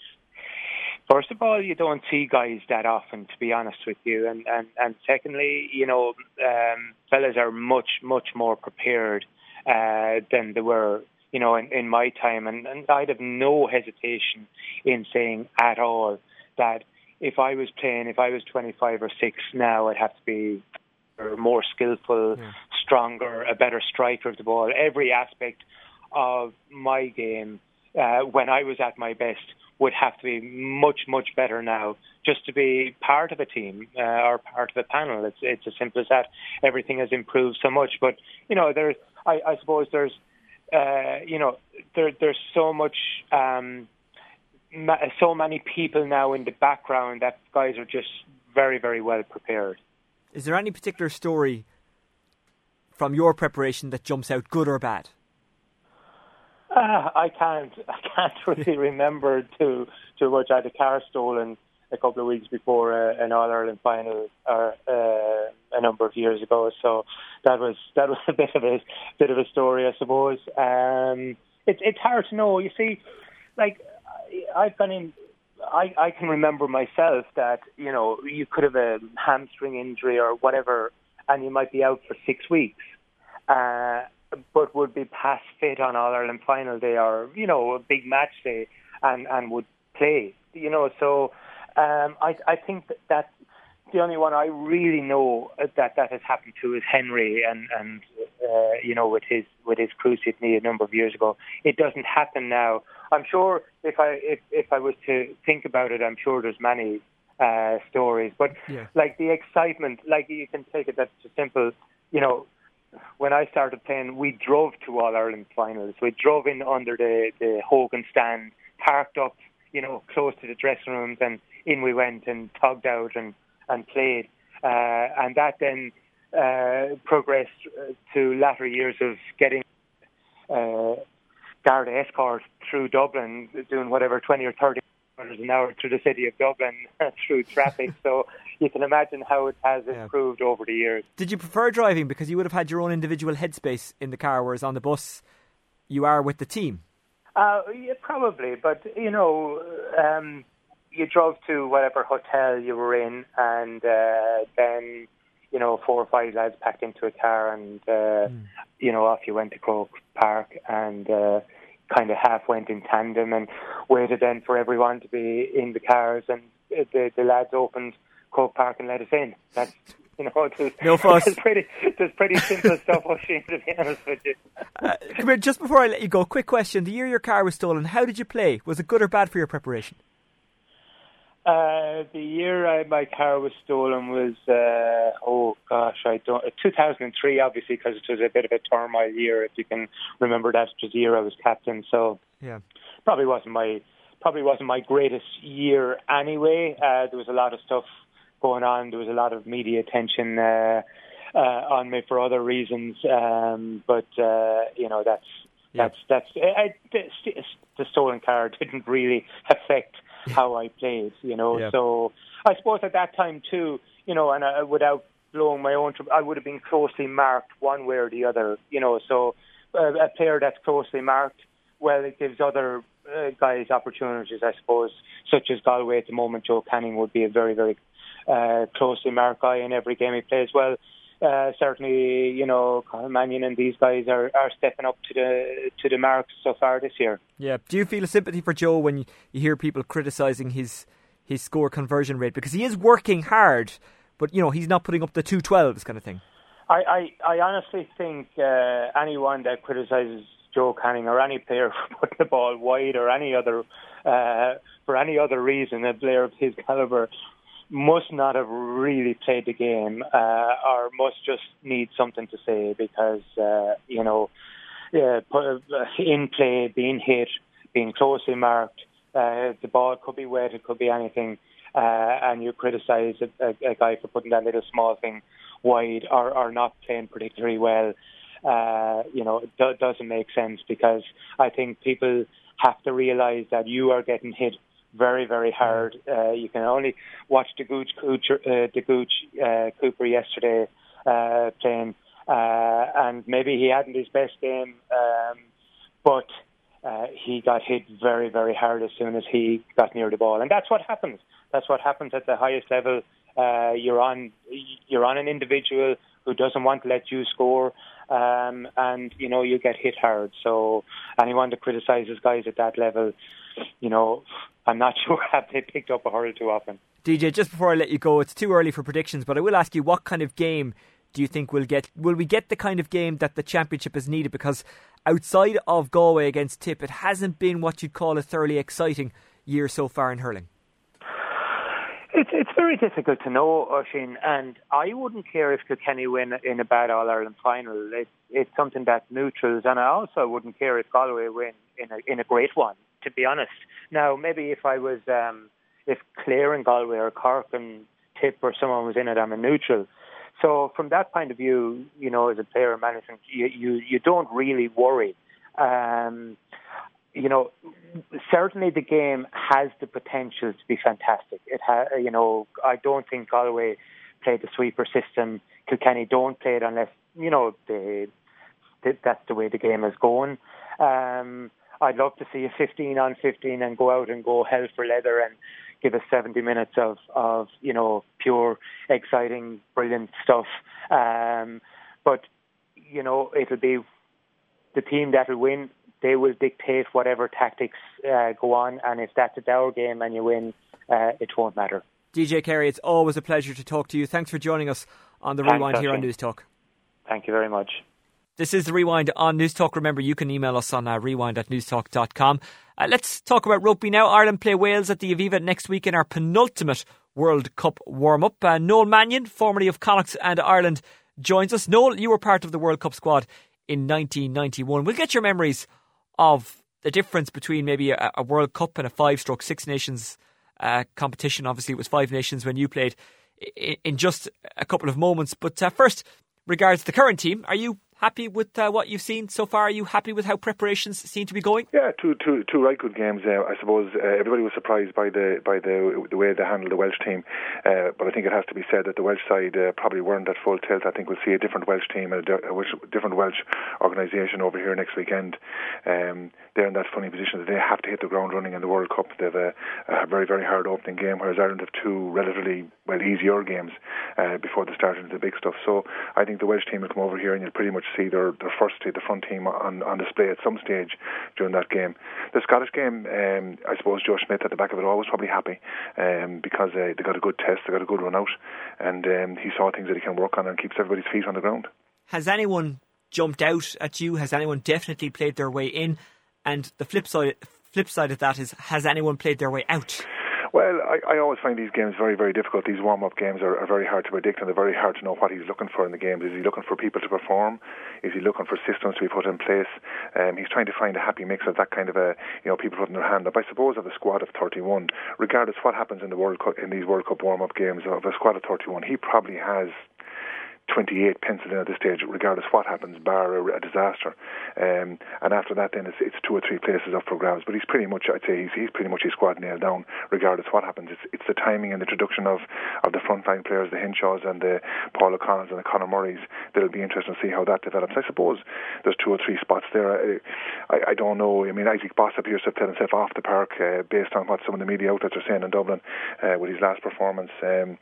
First of all, you don't see guys that often, to be honest with you, and and and secondly, you know, um, fellas are much much more prepared uh, than they were, you know, in, in my time. And, and I'd have no hesitation in saying at all that if I was playing, if I was 25 or 6 now, I'd have to be more skillful, yeah. stronger, a better striker of the ball. Every aspect of my game uh, when I was at my best would have to be much, much better now just to be part of a team uh, or part of a panel. It's it's as simple as that. Everything has improved so much, but you know, there's I, I suppose there's uh, you know there there's so much. Um, so many people now in the background that guys are just very, very well prepared. Is there any particular story from your preparation that jumps out, good or bad? Uh, I can't. I can't really remember too too much. I had a car stolen a couple of weeks before uh, an All Ireland final or uh, a number of years ago. So that was that was a bit of a bit of a story, I suppose. Um, it's it's hard to know. You see, like I've been in. I, I can remember myself that you know you could have a hamstring injury or whatever, and you might be out for six weeks, uh, but would be past fit on All Ireland final day or you know a big match day, and and would play. You know, so um, I, I think that, that the only one I really know that that has happened to is Henry, and and uh, you know with his with his cruciate knee a number of years ago. It doesn't happen now. I'm sure if I if if I was to think about it, I'm sure there's many uh, stories. But yeah. like the excitement, like you can take it that's a simple. You know, when I started playing, we drove to All Ireland finals. We drove in under the the Hogan stand, parked up, you know, close to the dressing rooms, and in we went and tugged out and and played, uh, and that then uh, progressed to latter years of getting uh, Garda escort through Dublin, doing whatever twenty or thirty kilometres an hour through the city of Dublin through traffic. so you can imagine how it has improved yeah. over the years. Did you prefer driving because you would have had your own individual headspace in the car, whereas on the bus you are with the team? Uh, yeah, probably, but you know, um, you drove to whatever hotel you were in, and uh, then you know four or five lads packed into a car, and uh, mm. you know off you went to Croke Park, and uh, kind of half went in tandem, and waited then for everyone to be in the cars, and the, the lads opened Croke Park and let us in. That's you know, it's, no fuss. It's pretty, it's pretty simple stuff, Oisin, to be honest with you. Uh, here, just before I let you go, quick question. The year your car was stolen, how did you play? Was it good or bad for your preparation? Uh, the year I, my car was stolen was uh, oh gosh, I don't. 2003, obviously, because it was a bit of a turmoil year. If you can remember that, it was the year I was captain. So yeah, probably wasn't my probably wasn't my greatest year anyway. Uh, there was a lot of stuff going on. There was a lot of media attention. Uh, uh, on me for other reasons. Um, but uh, you know, that's that's that's I, the, the stolen car didn't really affect how I played. You know, so I suppose at that time too, you know, and uh, without blowing my own, I would have been closely marked one way or the other. You know, so uh, a player that's closely marked, well, it gives other uh, guys opportunities, I suppose, such as Galway at the moment. Joe Canning would be a very, very uh, closely marked guy in every game he plays. Well, uh, certainly, you know, Mannion and these guys are, are stepping up to the to the mark so far this year. Yeah. Do you feel a sympathy for Joe when you you hear people criticising his his score conversion rate because he is working hard, but you know he's not putting up the two twelves kind of thing. I, I, I honestly think uh, anyone that criticises Joe Canning or any player for putting the ball wide or any other uh, for any other reason, a player of his caliber must not have really played the game uh, or must just need something to say because uh, you know uh, in play, being hit, being closely marked, uh, the ball could be wet, it could be anything, uh, and you criticise a, a, a guy for putting that little small thing wide or, or not playing particularly well. Uh, you know, it do, doesn't make sense because I think people have to realise that you are getting hit very, very hard. Uh, you can only watch the Gooch, uh, the Gooch uh, Cooper yesterday uh, playing, uh, and maybe he hadn't his best game, um, but uh, he got hit very, very hard as soon as he got near the ball, and that's what happens. That's what happens at the highest level. Uh, you're on, you're on an individual who doesn't want to let you score, um, and you know you get hit hard. So anyone that criticises guys at that level, you know, I'm not sure have they picked up a hurl too often. DJ, just before I let you go, it's too early for predictions, but I will ask you what kind of game do you think we'll get? Will we get the kind of game that the championship is needed? Because outside of Galway against Tip, it hasn't been what you'd call a thoroughly exciting year so far in hurling. It's it's very difficult to know, Oisin, and I wouldn't care if Kilkenny win in a bad All Ireland final. It's it's something that neutrals, and I also wouldn't care if Galway win in a in a great one. To be honest, now maybe if I was um, if Clare and Galway or Cork and Tip or someone was in it, I'm a neutral. So from that point of view, you know, as a player management, you you, you don't really worry. Um, you know, certainly the game has the potential to be fantastic. It ha- you know, I don't think Galway play the sweeper system. Kilkenny don't play it unless you know they, they that's the way the game is going. Um, I'd love to see a 15 on 15 and go out and go hell for leather and give us 70 minutes of of you know pure, exciting, brilliant stuff. Um, but you know, it'll be the team that'll win they will dictate whatever tactics uh, go on, and if that's a dour game and you win, uh, it won't matter. DJ Carey, it's always a pleasure to talk to you. Thanks for joining us on the Thanks, Rewind here on. News Talk. Thank you very much. This is the Rewind on Newstalk. Remember, you can email us on uh, rewind at newstalk.com. Uh, let's talk about rugby now. Ireland play Wales at the Aviva next week in our penultimate World Cup warm up. Uh, Noel Mannion, formerly of Connacht and Ireland, joins us. Noel, you were part of the World Cup squad in 1991. We'll get your memories of the difference between maybe a, a World Cup and a five stroke Six Nations uh, competition. Obviously, it was five nations when you played in, in just a couple of moments. But uh, first, regards the current team, are you happy with uh, what you've seen so far? Are you happy with how preparations seem to be going? Yeah, two two two right good games. Uh, I suppose uh, everybody was surprised by the by the the way they handled the Welsh team, uh, but I think it has to be said that the Welsh side uh, probably weren't at full tilt. I think we'll see a different Welsh team, a, a different Welsh organisation over here next weekend. Um, they're in that funny position that they have to hit the ground running in the World Cup. They've a, a very very hard opening game, whereas Ireland have two relatively well easier games uh, before they start into the big stuff. So I think the Welsh team will come over here and you'll pretty much see their their first team, the front team on on display at some stage during that game. The Scottish game, um, I suppose Joe Schmidt at the back of it all was probably happy um, because uh, they got a good test, they got a good run out, and um, he saw things that he can work on and keeps everybody's feet on the ground. Has anyone jumped out at you? Has anyone definitely played their way in? And the flip side, flip side of that is, has anyone played their way out? Well, I, I always find these games very, very difficult. These warm-up games are, are very hard to predict, and they're very hard to know what he's looking for in the games. Is he looking for people to perform? Is he looking for systems to be put in place? Um, he's trying to find a happy mix of that kind of a, you know, people putting their hand up. I suppose of a squad of 31, regardless what happens in the World Cup, in these World Cup warm-up games, of a squad of 31, he probably has 28 penciled in at this stage, regardless what happens, bar a, a disaster. Um, and after that, then it's, it's two or three places up for grabs. But he's pretty much, I'd say, he's, he's pretty much his squad nailed down, regardless what happens. It's, it's the timing and the introduction of, of the frontline players, the Henshaws and the Paul O'Connells and the Conor Murrays, that'll be interesting to see how that develops. I suppose there's two or three spots there. I, I, I don't know. I mean, Isaac Boss appears to have played himself off the park uh, based on what some of the media outlets are saying in Dublin uh, with his last performance. Um,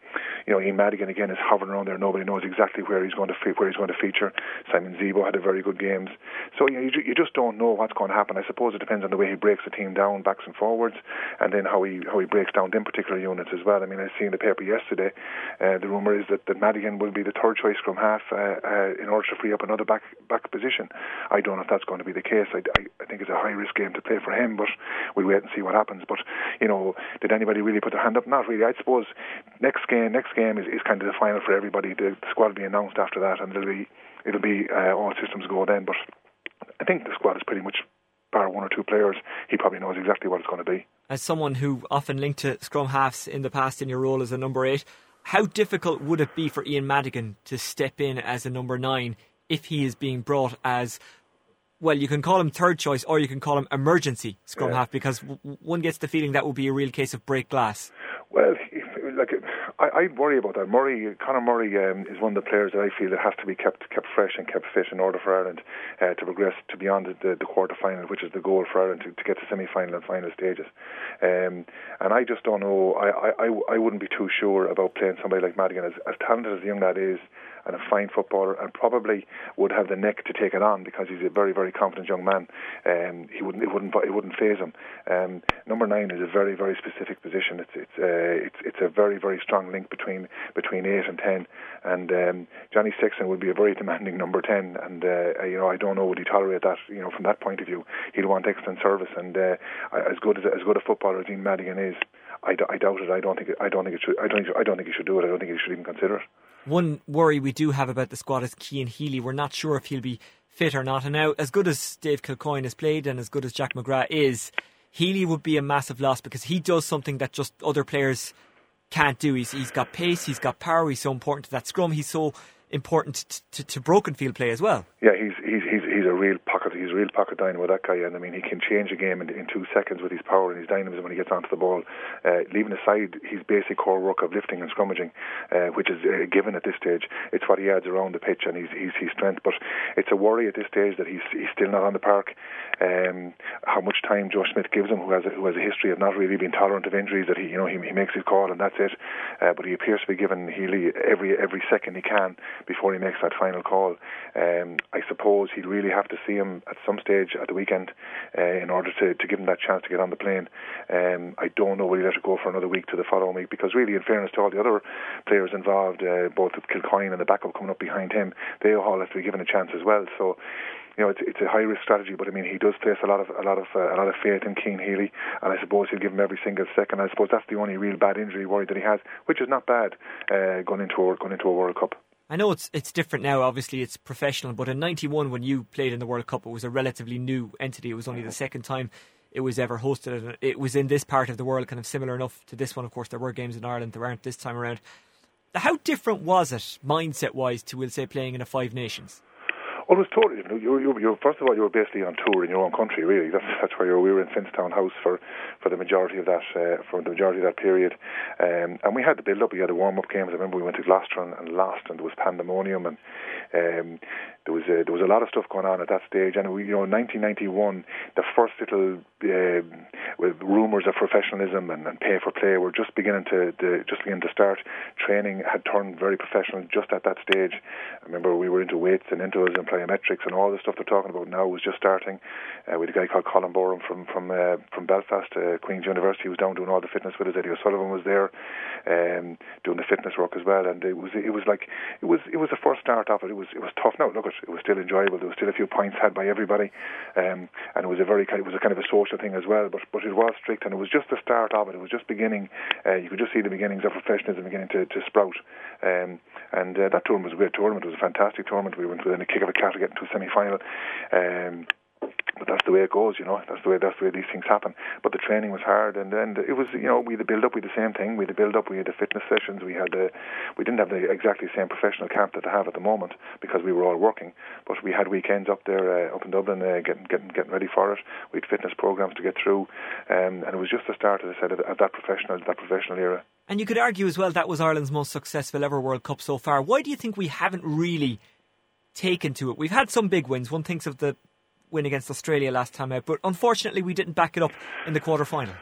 you know, Ian Madigan again is hovering around there. Nobody knows exactly where he's going to where he's going to feature. Simon Zebo had a very good games. So you, you, you just don't know what's going to happen. I suppose it depends on the way he breaks the team down, backs and forwards, and then how he how he breaks down them particular units as well. I mean, I see in the paper yesterday, uh, the rumour is that, that Madigan will be the third choice from half uh, uh, in order to free up another back back position. I don't know if that's going to be the case. I, I, I think it's a high risk game to play for him, but we'll wait and see what happens. But you know, did anybody really put their hand up? Not really. I suppose next game next game is, is kind of the final for everybody. The, squad be announced after that, and it'll be it'll be uh, all systems go then. But I think the squad is pretty much bar one or two players, he probably knows exactly what it's going to be. As someone who often linked to scrum halves in the past in your role as a number eight, how difficult would it be for Ian Madigan to step in as a number nine if he is being brought as well, you can call him third choice or you can call him emergency scrum yeah. half because w- one gets the feeling that would be a real case of break glass. Well, like I, I worry about that. Murray, Conor Murray, um, is one of the players that I feel that has to be kept kept fresh and kept fit in order for Ireland uh, to progress to beyond the, the, quarter final, which is the goal for Ireland to, to get to semi final and final stages. Um, and I just don't know. I, I I wouldn't be too sure about playing somebody like Madigan as, as talented as the young lad is and a fine footballer, and probably would have the neck to take it on because he's a very, very confident young man. Um, he wouldn't, it wouldn't, it wouldn't faze him. Um, number nine is a very, very specific position. It's, it's, uh, it's, it's a very, very strong link between between eight and ten. And um, Johnny Sexton would be a very demanding number ten. And uh, you know, I don't know would he tolerate that. You know, from that point of view, he'd want excellent service. And uh, as good as as good a footballer as Ian Madigan is. I, d- I doubt it. I don't think. It, I don't think it should. I don't. I don't think he should do it. I don't think he should even consider it. One worry we do have about the squad is Cian Healy. We're not sure if he'll be fit or not. And now, as good as Dave Kilcoyne has played and as good as Jack McGrath is, Healy would be a massive loss because he does something that just other players can't do. He's, he's got pace, he's got power, he's so important to that scrum, he's so important to, to, to, broken field play as well. Yeah, he's he's he's he's a real pocket. He's a real pocket dynamo. That guy, and I mean, he can change a game in, in two seconds with his power and his dynamism when he gets onto the ball. Uh, leaving aside his basic core work of lifting and scrummaging, uh, which is uh, given at this stage, it's what he adds around the pitch and his his his strength. But it's a worry at this stage that he's he's still not on the park. Um, how much time Joe Schmidt gives him, who has a, who has a history of not really being tolerant of injuries, that he you know he, he makes his call and that's it. Uh, but he appears to be giving Healy every every second he can before he makes that final call. Um, I suppose he'll really have to see him at some stage at the weekend uh, in order to, to give him that chance to get on the plane. Um, I don't know will he let it go for another week to the following week because really, in fairness to all the other players involved, uh, both Kilcoyne and the backup coming up behind him, they all have to be given a chance as well. So you know, it's it's a high risk strategy, but I mean, he does place a lot of a lot of uh, a lot of faith in Cian Healy, and I suppose he'll give him every single second. I suppose that's the only real bad injury worry that he has, which is not bad uh, going into a, going into a World Cup. I know it's it's different now. Obviously, it's professional. But in '91, when you played in the World Cup, it was a relatively new entity. It was only the second time it was ever hosted. It was in this part of the world, kind of similar enough to this one. Of course, there were games in Ireland. There aren't this time around. How different was it, mindset wise, to we'll say playing in a Five Nations? Well, it was totally. You, you, you, first of all, you were basically on tour in your own country. Really, that's that's where. We were in Finnstown House for, for the majority of that uh, for the majority of that period, um, and we had the build up. We had the warm up games. I remember we went to Gloucester and, Last, and there was pandemonium, and um, there was a, there was a lot of stuff going on at that stage. And we, you know, in 1991, the first little uh, with rumours of professionalism and, and pay for play were just beginning to, to just beginning to start. Training had turned very professional just at that stage. I remember we were into weights and into and plyometrics and all the stuff they're talking about now was just starting. Uh, with a guy called Colin Boreham from from uh, from Belfast, uh, Queen's University, was down doing all the fitness with us. Eddie O'Sullivan was there, um, doing the fitness work as well. And it was it was like it was it was the first start of it. It was it was tough. Now look, it, it was still enjoyable. There was still a few points had by everybody, um, and it was a very it was a kind of a social thing as well. But but it was strict, and it was just the start of it. It was just beginning. Uh, you could just see the beginnings of professionalism beginning to, to sprout. Um, and uh, that tournament was a great tournament. It was a fantastic tournament. We went within a kick of a cat to get into a semi-final. Um, but that's the way it goes, you know. That's the way that's the way these things happen. But the training was hard, and then it was, you know, we had the build up, we had the same thing. We had the build up, we had the fitness sessions, we had the, we didn't have the exactly same professional camp that they have at the moment because we were all working. But we had weekends up there, uh, up in Dublin, uh, getting getting getting ready for it. We had fitness programs to get through, um, and it was just the start, as I said, of, of that professional that professional era. And you could argue as well that was Ireland's most successful ever World Cup so far. Why do you think we haven't really taken to it? We've had some big wins. One thinks of the win against Australia last time out, but unfortunately we didn't back it up in the quarter final.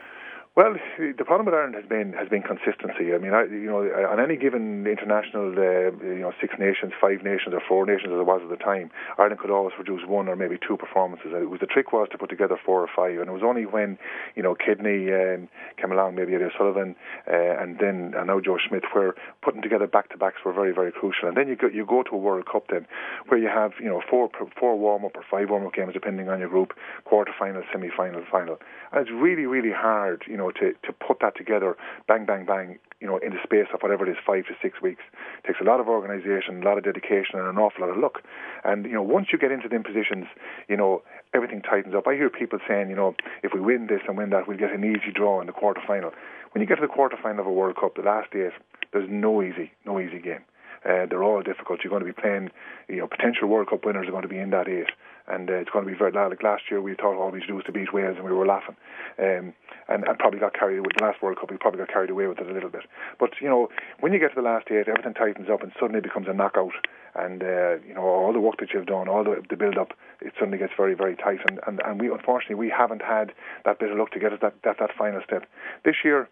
Well, the problem with Ireland has been has been consistency. I mean, I, you know, on any given international, uh, you know, Six Nations, Five Nations, or Four Nations as it was at the time, Ireland could always produce one or maybe two performances. It was the trick was to put together four or five, and it was only when you know Kidney um, came along, maybe Eddie Sullivan, uh, and then and now Joe Schmidt, where putting together back to backs were very very crucial. And then you go you go to a World Cup then, where you have you know four four warm up or five warm up games depending on your group, quarter final, semi final, final, and it's really really hard, you know, to to put that together, bang, bang, bang, you know, in the space of whatever it is, five to six weeks. It takes a lot of organisation, a lot of dedication, and an awful lot of luck. And you know, once you get into them positions, you know, everything tightens up. I hear people saying, you know, if we win this and win that, we'll get an easy draw in the quarter final. When you get to the quarter final of a World Cup, the last eight, there's no easy, no easy game. Uh, they're all difficult. You're going to be playing, you know, potential World Cup winners are going to be in that eight, and uh, it's going to be very like last year. We thought all we should do was to beat Wales, and we were laughing, um, and, and probably got carried with the last World Cup. We probably got carried away with it a little bit. But you know, when you get to the last eight, everything tightens up, and suddenly becomes a knockout. And uh, you know, all the work that you've done, all the, the build up, it suddenly gets very, very tight. And, and and we unfortunately we haven't had that bit of luck to get us that that, that final step this year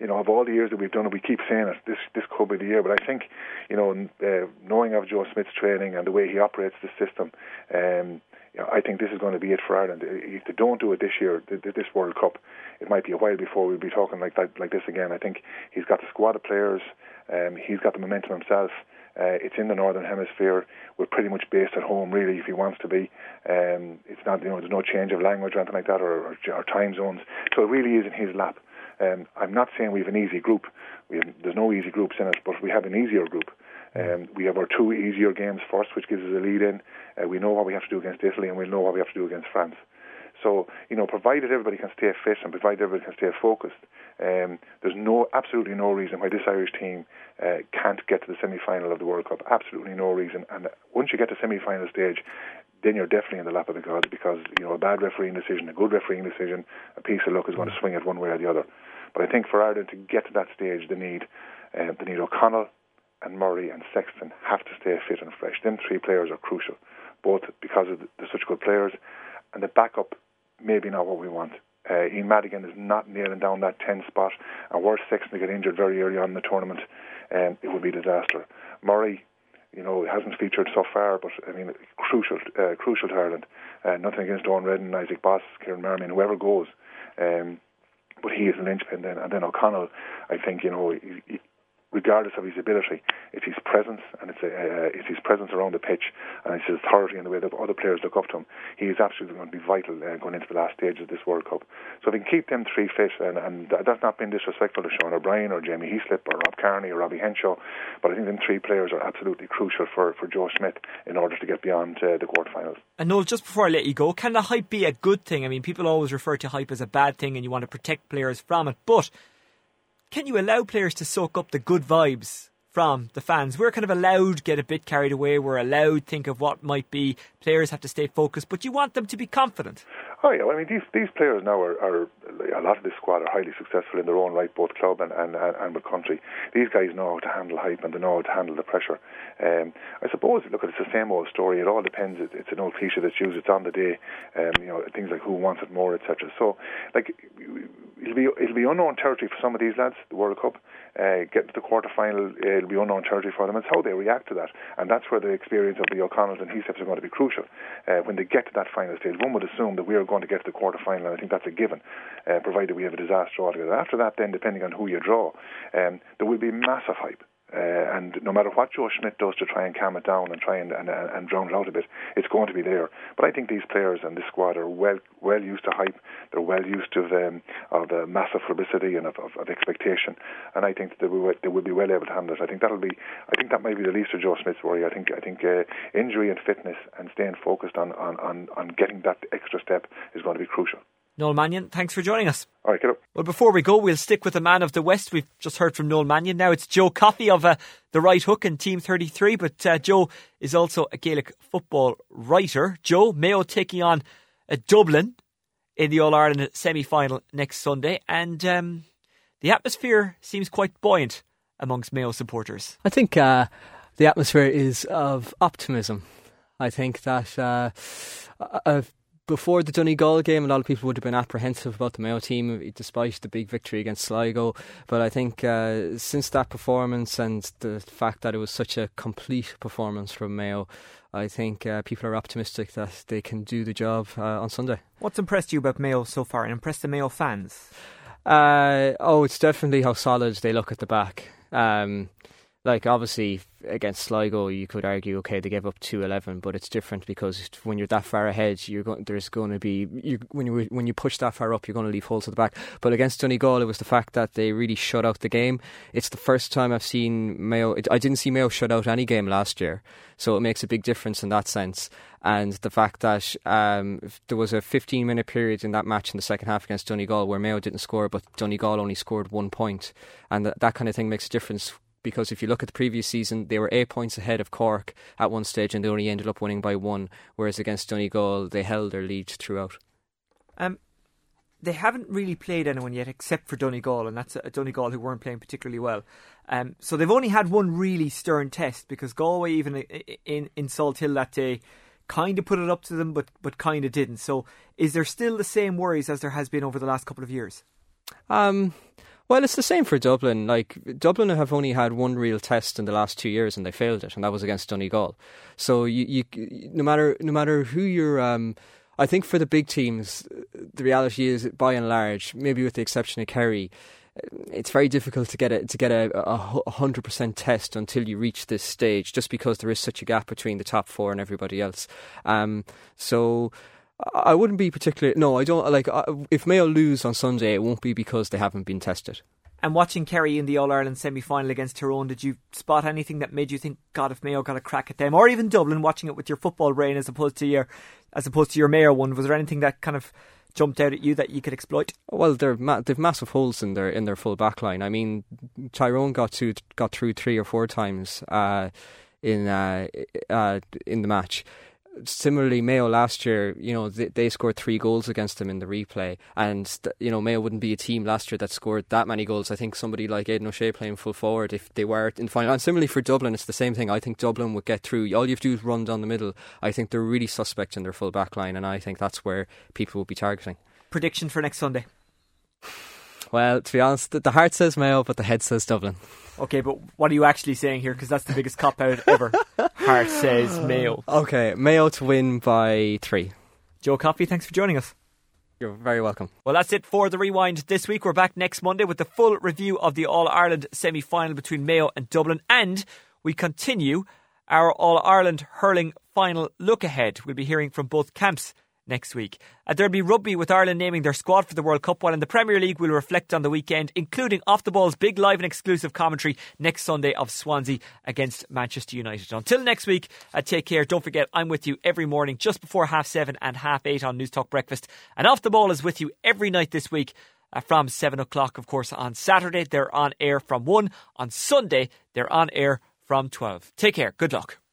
you know, of all the years that we've done it, we keep saying it. This this could be the year, but I think, you know, uh, knowing of Joe Schmidt's training and the way he operates the system, um, you know, I think this is going to be it for Ireland. If they don't do it this year, this World Cup, it might be a while before we'll be talking like that, like this again. I think he's got the squad of players, um, he's got the momentum himself. Uh, it's in the northern hemisphere. We're pretty much based at home, really, if he wants to be. Um, it's not, you know, there's no change of language or anything like that, or, or, or time zones. So it really is in his lap. Um, I'm not saying we have an easy group. Have, there's no easy groups in it, but we have an easier group. Um, we have our two easier games first, which gives us a lead in. Uh, we know what we have to do against Italy, and we know what we have to do against France. So, you know, provided everybody can stay fit and provided everybody can stay focused, um, there's no absolutely no reason why this Irish team uh, can't get to the semi-final of the World Cup. Absolutely no reason. And once you get to semi-final stage, then you're definitely in the lap of the gods because you know a bad refereeing decision, a good refereeing decision, a piece of luck is going to swing it one way or the other. But I think for Ireland to get to that stage, they need uh, they need O'Connell and Murray and Sexton have to stay fit and fresh. Them three players are crucial, both because of they're such good players, and the backup maybe not what we want. Uh, Ian Madigan is not nailing down that 10 spot, and were Sexton to get injured very early on in the tournament, um, it would be a disaster. Murray, you know, hasn't featured so far, but I mean, crucial, uh, crucial to Ireland. Uh, nothing against Don Reddan, Isaac Boss, Kieran Marmion, whoever goes. Um, but he is a linchpin then. And then O'Connell, I think, you know, he, he, regardless of his ability, it's his presence and it's, a, uh, it's his presence around the pitch and it's his authority and the way that other players look up to him. He is absolutely going to be vital uh, going into the last stage of this World Cup. So if we can keep them three fit, and, and that's not been disrespectful to Sean O'Brien or Jamie Heaslip or Rob Kearney or Robbie Henshaw, but I think them three players are absolutely crucial for, for Joe Schmidt in order to get beyond uh, the quarterfinals. And Noel, just before I let you go, can the hype be a good thing? I mean, people always refer to hype as a bad thing and you want to protect players from it, but can you allow players to soak up the good vibes from the fans? We're kind of allowed get a bit carried away. We're allowed think of what might be. Players have to stay focused, but you want them to be confident. Oh yeah, I mean these these players now are, are a lot of this squad are highly successful in their own right, both club and and, and with country. These guys know how to handle hype and they know how to handle the pressure. Um, I suppose look, it's the same old story. It all depends. It, it's an old cliche that's used. It's on the day. Um, you know things like who wants it more, etc. So like it'll be it'll be unknown territory for some of these lads. The World Cup, uh, getting to the quarter final, it'll be unknown territory for them. It's how they react to that, and that's where the experience of the O'Connells and Heaslips are going to be crucial. Uh, when they get to that final stage, one would assume that we are going to get to the quarter final, and I think that's a given, uh, provided we have a disaster altogether. After that, then depending on who you draw, um, there will be massive hype. Uh, and no matter what Joe Schmidt does to try and calm it down and try and, and, and drown it out a bit, it's going to be there. But I think these players and this squad are well well used to hype. They're well used to um, of uh, massive publicity and of, of, of, expectation. And I think they will, they will be well able to handle it. I think that'll be. I think that might be the least of Joe Schmidt's worry. I think I think uh, injury and fitness and staying focused on, on, on, on getting that extra step is going to be crucial. Noel Mannion, thanks for joining us. All right, get up. Well, before we go, we'll stick with the man of the West. We've just heard from Noel Mannion. Now it's Joe Coffey of uh, the Right Hook and Team 33, but uh, Joe is also a Gaelic football writer. Joe, Mayo taking on uh, Dublin in the All Ireland semi final next Sunday, and um, the atmosphere seems quite buoyant amongst Mayo supporters. I think uh, the atmosphere is of optimism. I think that uh, before the Donegal game, a lot of people would have been apprehensive about the Mayo team, despite the big victory against Sligo. But I think uh, since that performance and the fact that it was such a complete performance from Mayo, I think uh, people are optimistic that they can do the job uh, on Sunday. What's impressed you about Mayo so far, and impressed the Mayo fans? Uh, oh, it's definitely how solid they look at the back. Um, like obviously against Sligo, you could argue, okay, they gave up two eleven, but it's different because when you're that far ahead, you're going, there's going to be you, when you when you push that far up, you're going to leave holes at the back. But against Donegal, it was the fact that they really shut out the game. It's the first time I've seen Mayo. I didn't see Mayo shut out any game last year, so it makes a big difference in that sense. And the fact that um, there was a 15 minute period in that match in the second half against Donegal where Mayo didn't score, but Donegal only scored one point, and that, that kind of thing makes a difference because if you look at the previous season, they were eight points ahead of Cork at one stage and they only ended up winning by one, whereas against Donegal, they held their lead throughout. Um, they haven't really played anyone yet except for Donegal, and that's a, Donegal who weren't playing particularly well. Um, so they've only had one really stern test because Galway, even in, in Salthill that day, kind of put it up to them, but, but kind of didn't. So is there still the same worries as there has been over the last couple of years? Um, well, it's the same for Dublin. Like Dublin have only had one real test in the last two years, and they failed it, and that was against Donegal. So you, you no matter no matter who you're. Um, I think for the big teams, the reality is, by and large, maybe with the exception of Kerry, it's very difficult to get a to get a hundred percent test until you reach this stage, just because there is such a gap between the top four and everybody else. Um, so I wouldn't be particularly. No, I don't like. If Mayo lose on Sunday, it won't be because they haven't been tested. And watching Kerry in the All Ireland semi final against Tyrone, did you spot anything that made you think, God, if Mayo got a crack at them, or even Dublin, watching it with your football brain as opposed to your, as opposed to your Mayo one? Was there anything that kind of jumped out at you that you could exploit? Well, they're ma- they've massive holes in their in their full back line. I mean, Tyrone got to got through three or four times uh, in uh, uh, in the match similarly, Mayo last year, you know, they, they, scored three goals against them in the replay, and you know, Mayo wouldn't be a team last year that scored that many goals. I think somebody like Aidan O'Shea playing full forward, if they were in the final, and similarly for Dublin, it's the same thing. I think Dublin would get through. All you have to do is run down the middle. I think they're really suspect in their full back line, and I think that's where people will be targeting. Prediction for next Sunday. Well, to be honest, the heart says Mayo, but the head says Dublin. Okay, but what are you actually saying here? Because that's the biggest cop out ever. heart says Mayo. Okay, Mayo to win by three. Joe Coffey, thanks for joining us. You're very welcome. Well, that's it for the rewind this week. We're back next Monday with the full review of the All Ireland semi final between Mayo and Dublin, and we continue our All Ireland hurling final look ahead. We'll be hearing from both camps next week. There'll be rugby with Ireland naming their squad for the World Cup, while in the Premier League we'll reflect on the weekend, including off the ball's big live and exclusive commentary next Sunday of Swansea against Manchester United. Until next week, uh, take care. Don't forget, I'm with you every morning just before half seven and half eight on Newstalk Breakfast. And off the ball is with you every night this week. Uh, from 7 o'clock, of course, on Saturday. They're on air from 1. On Sunday, they're on air from 12. Take care. Good luck.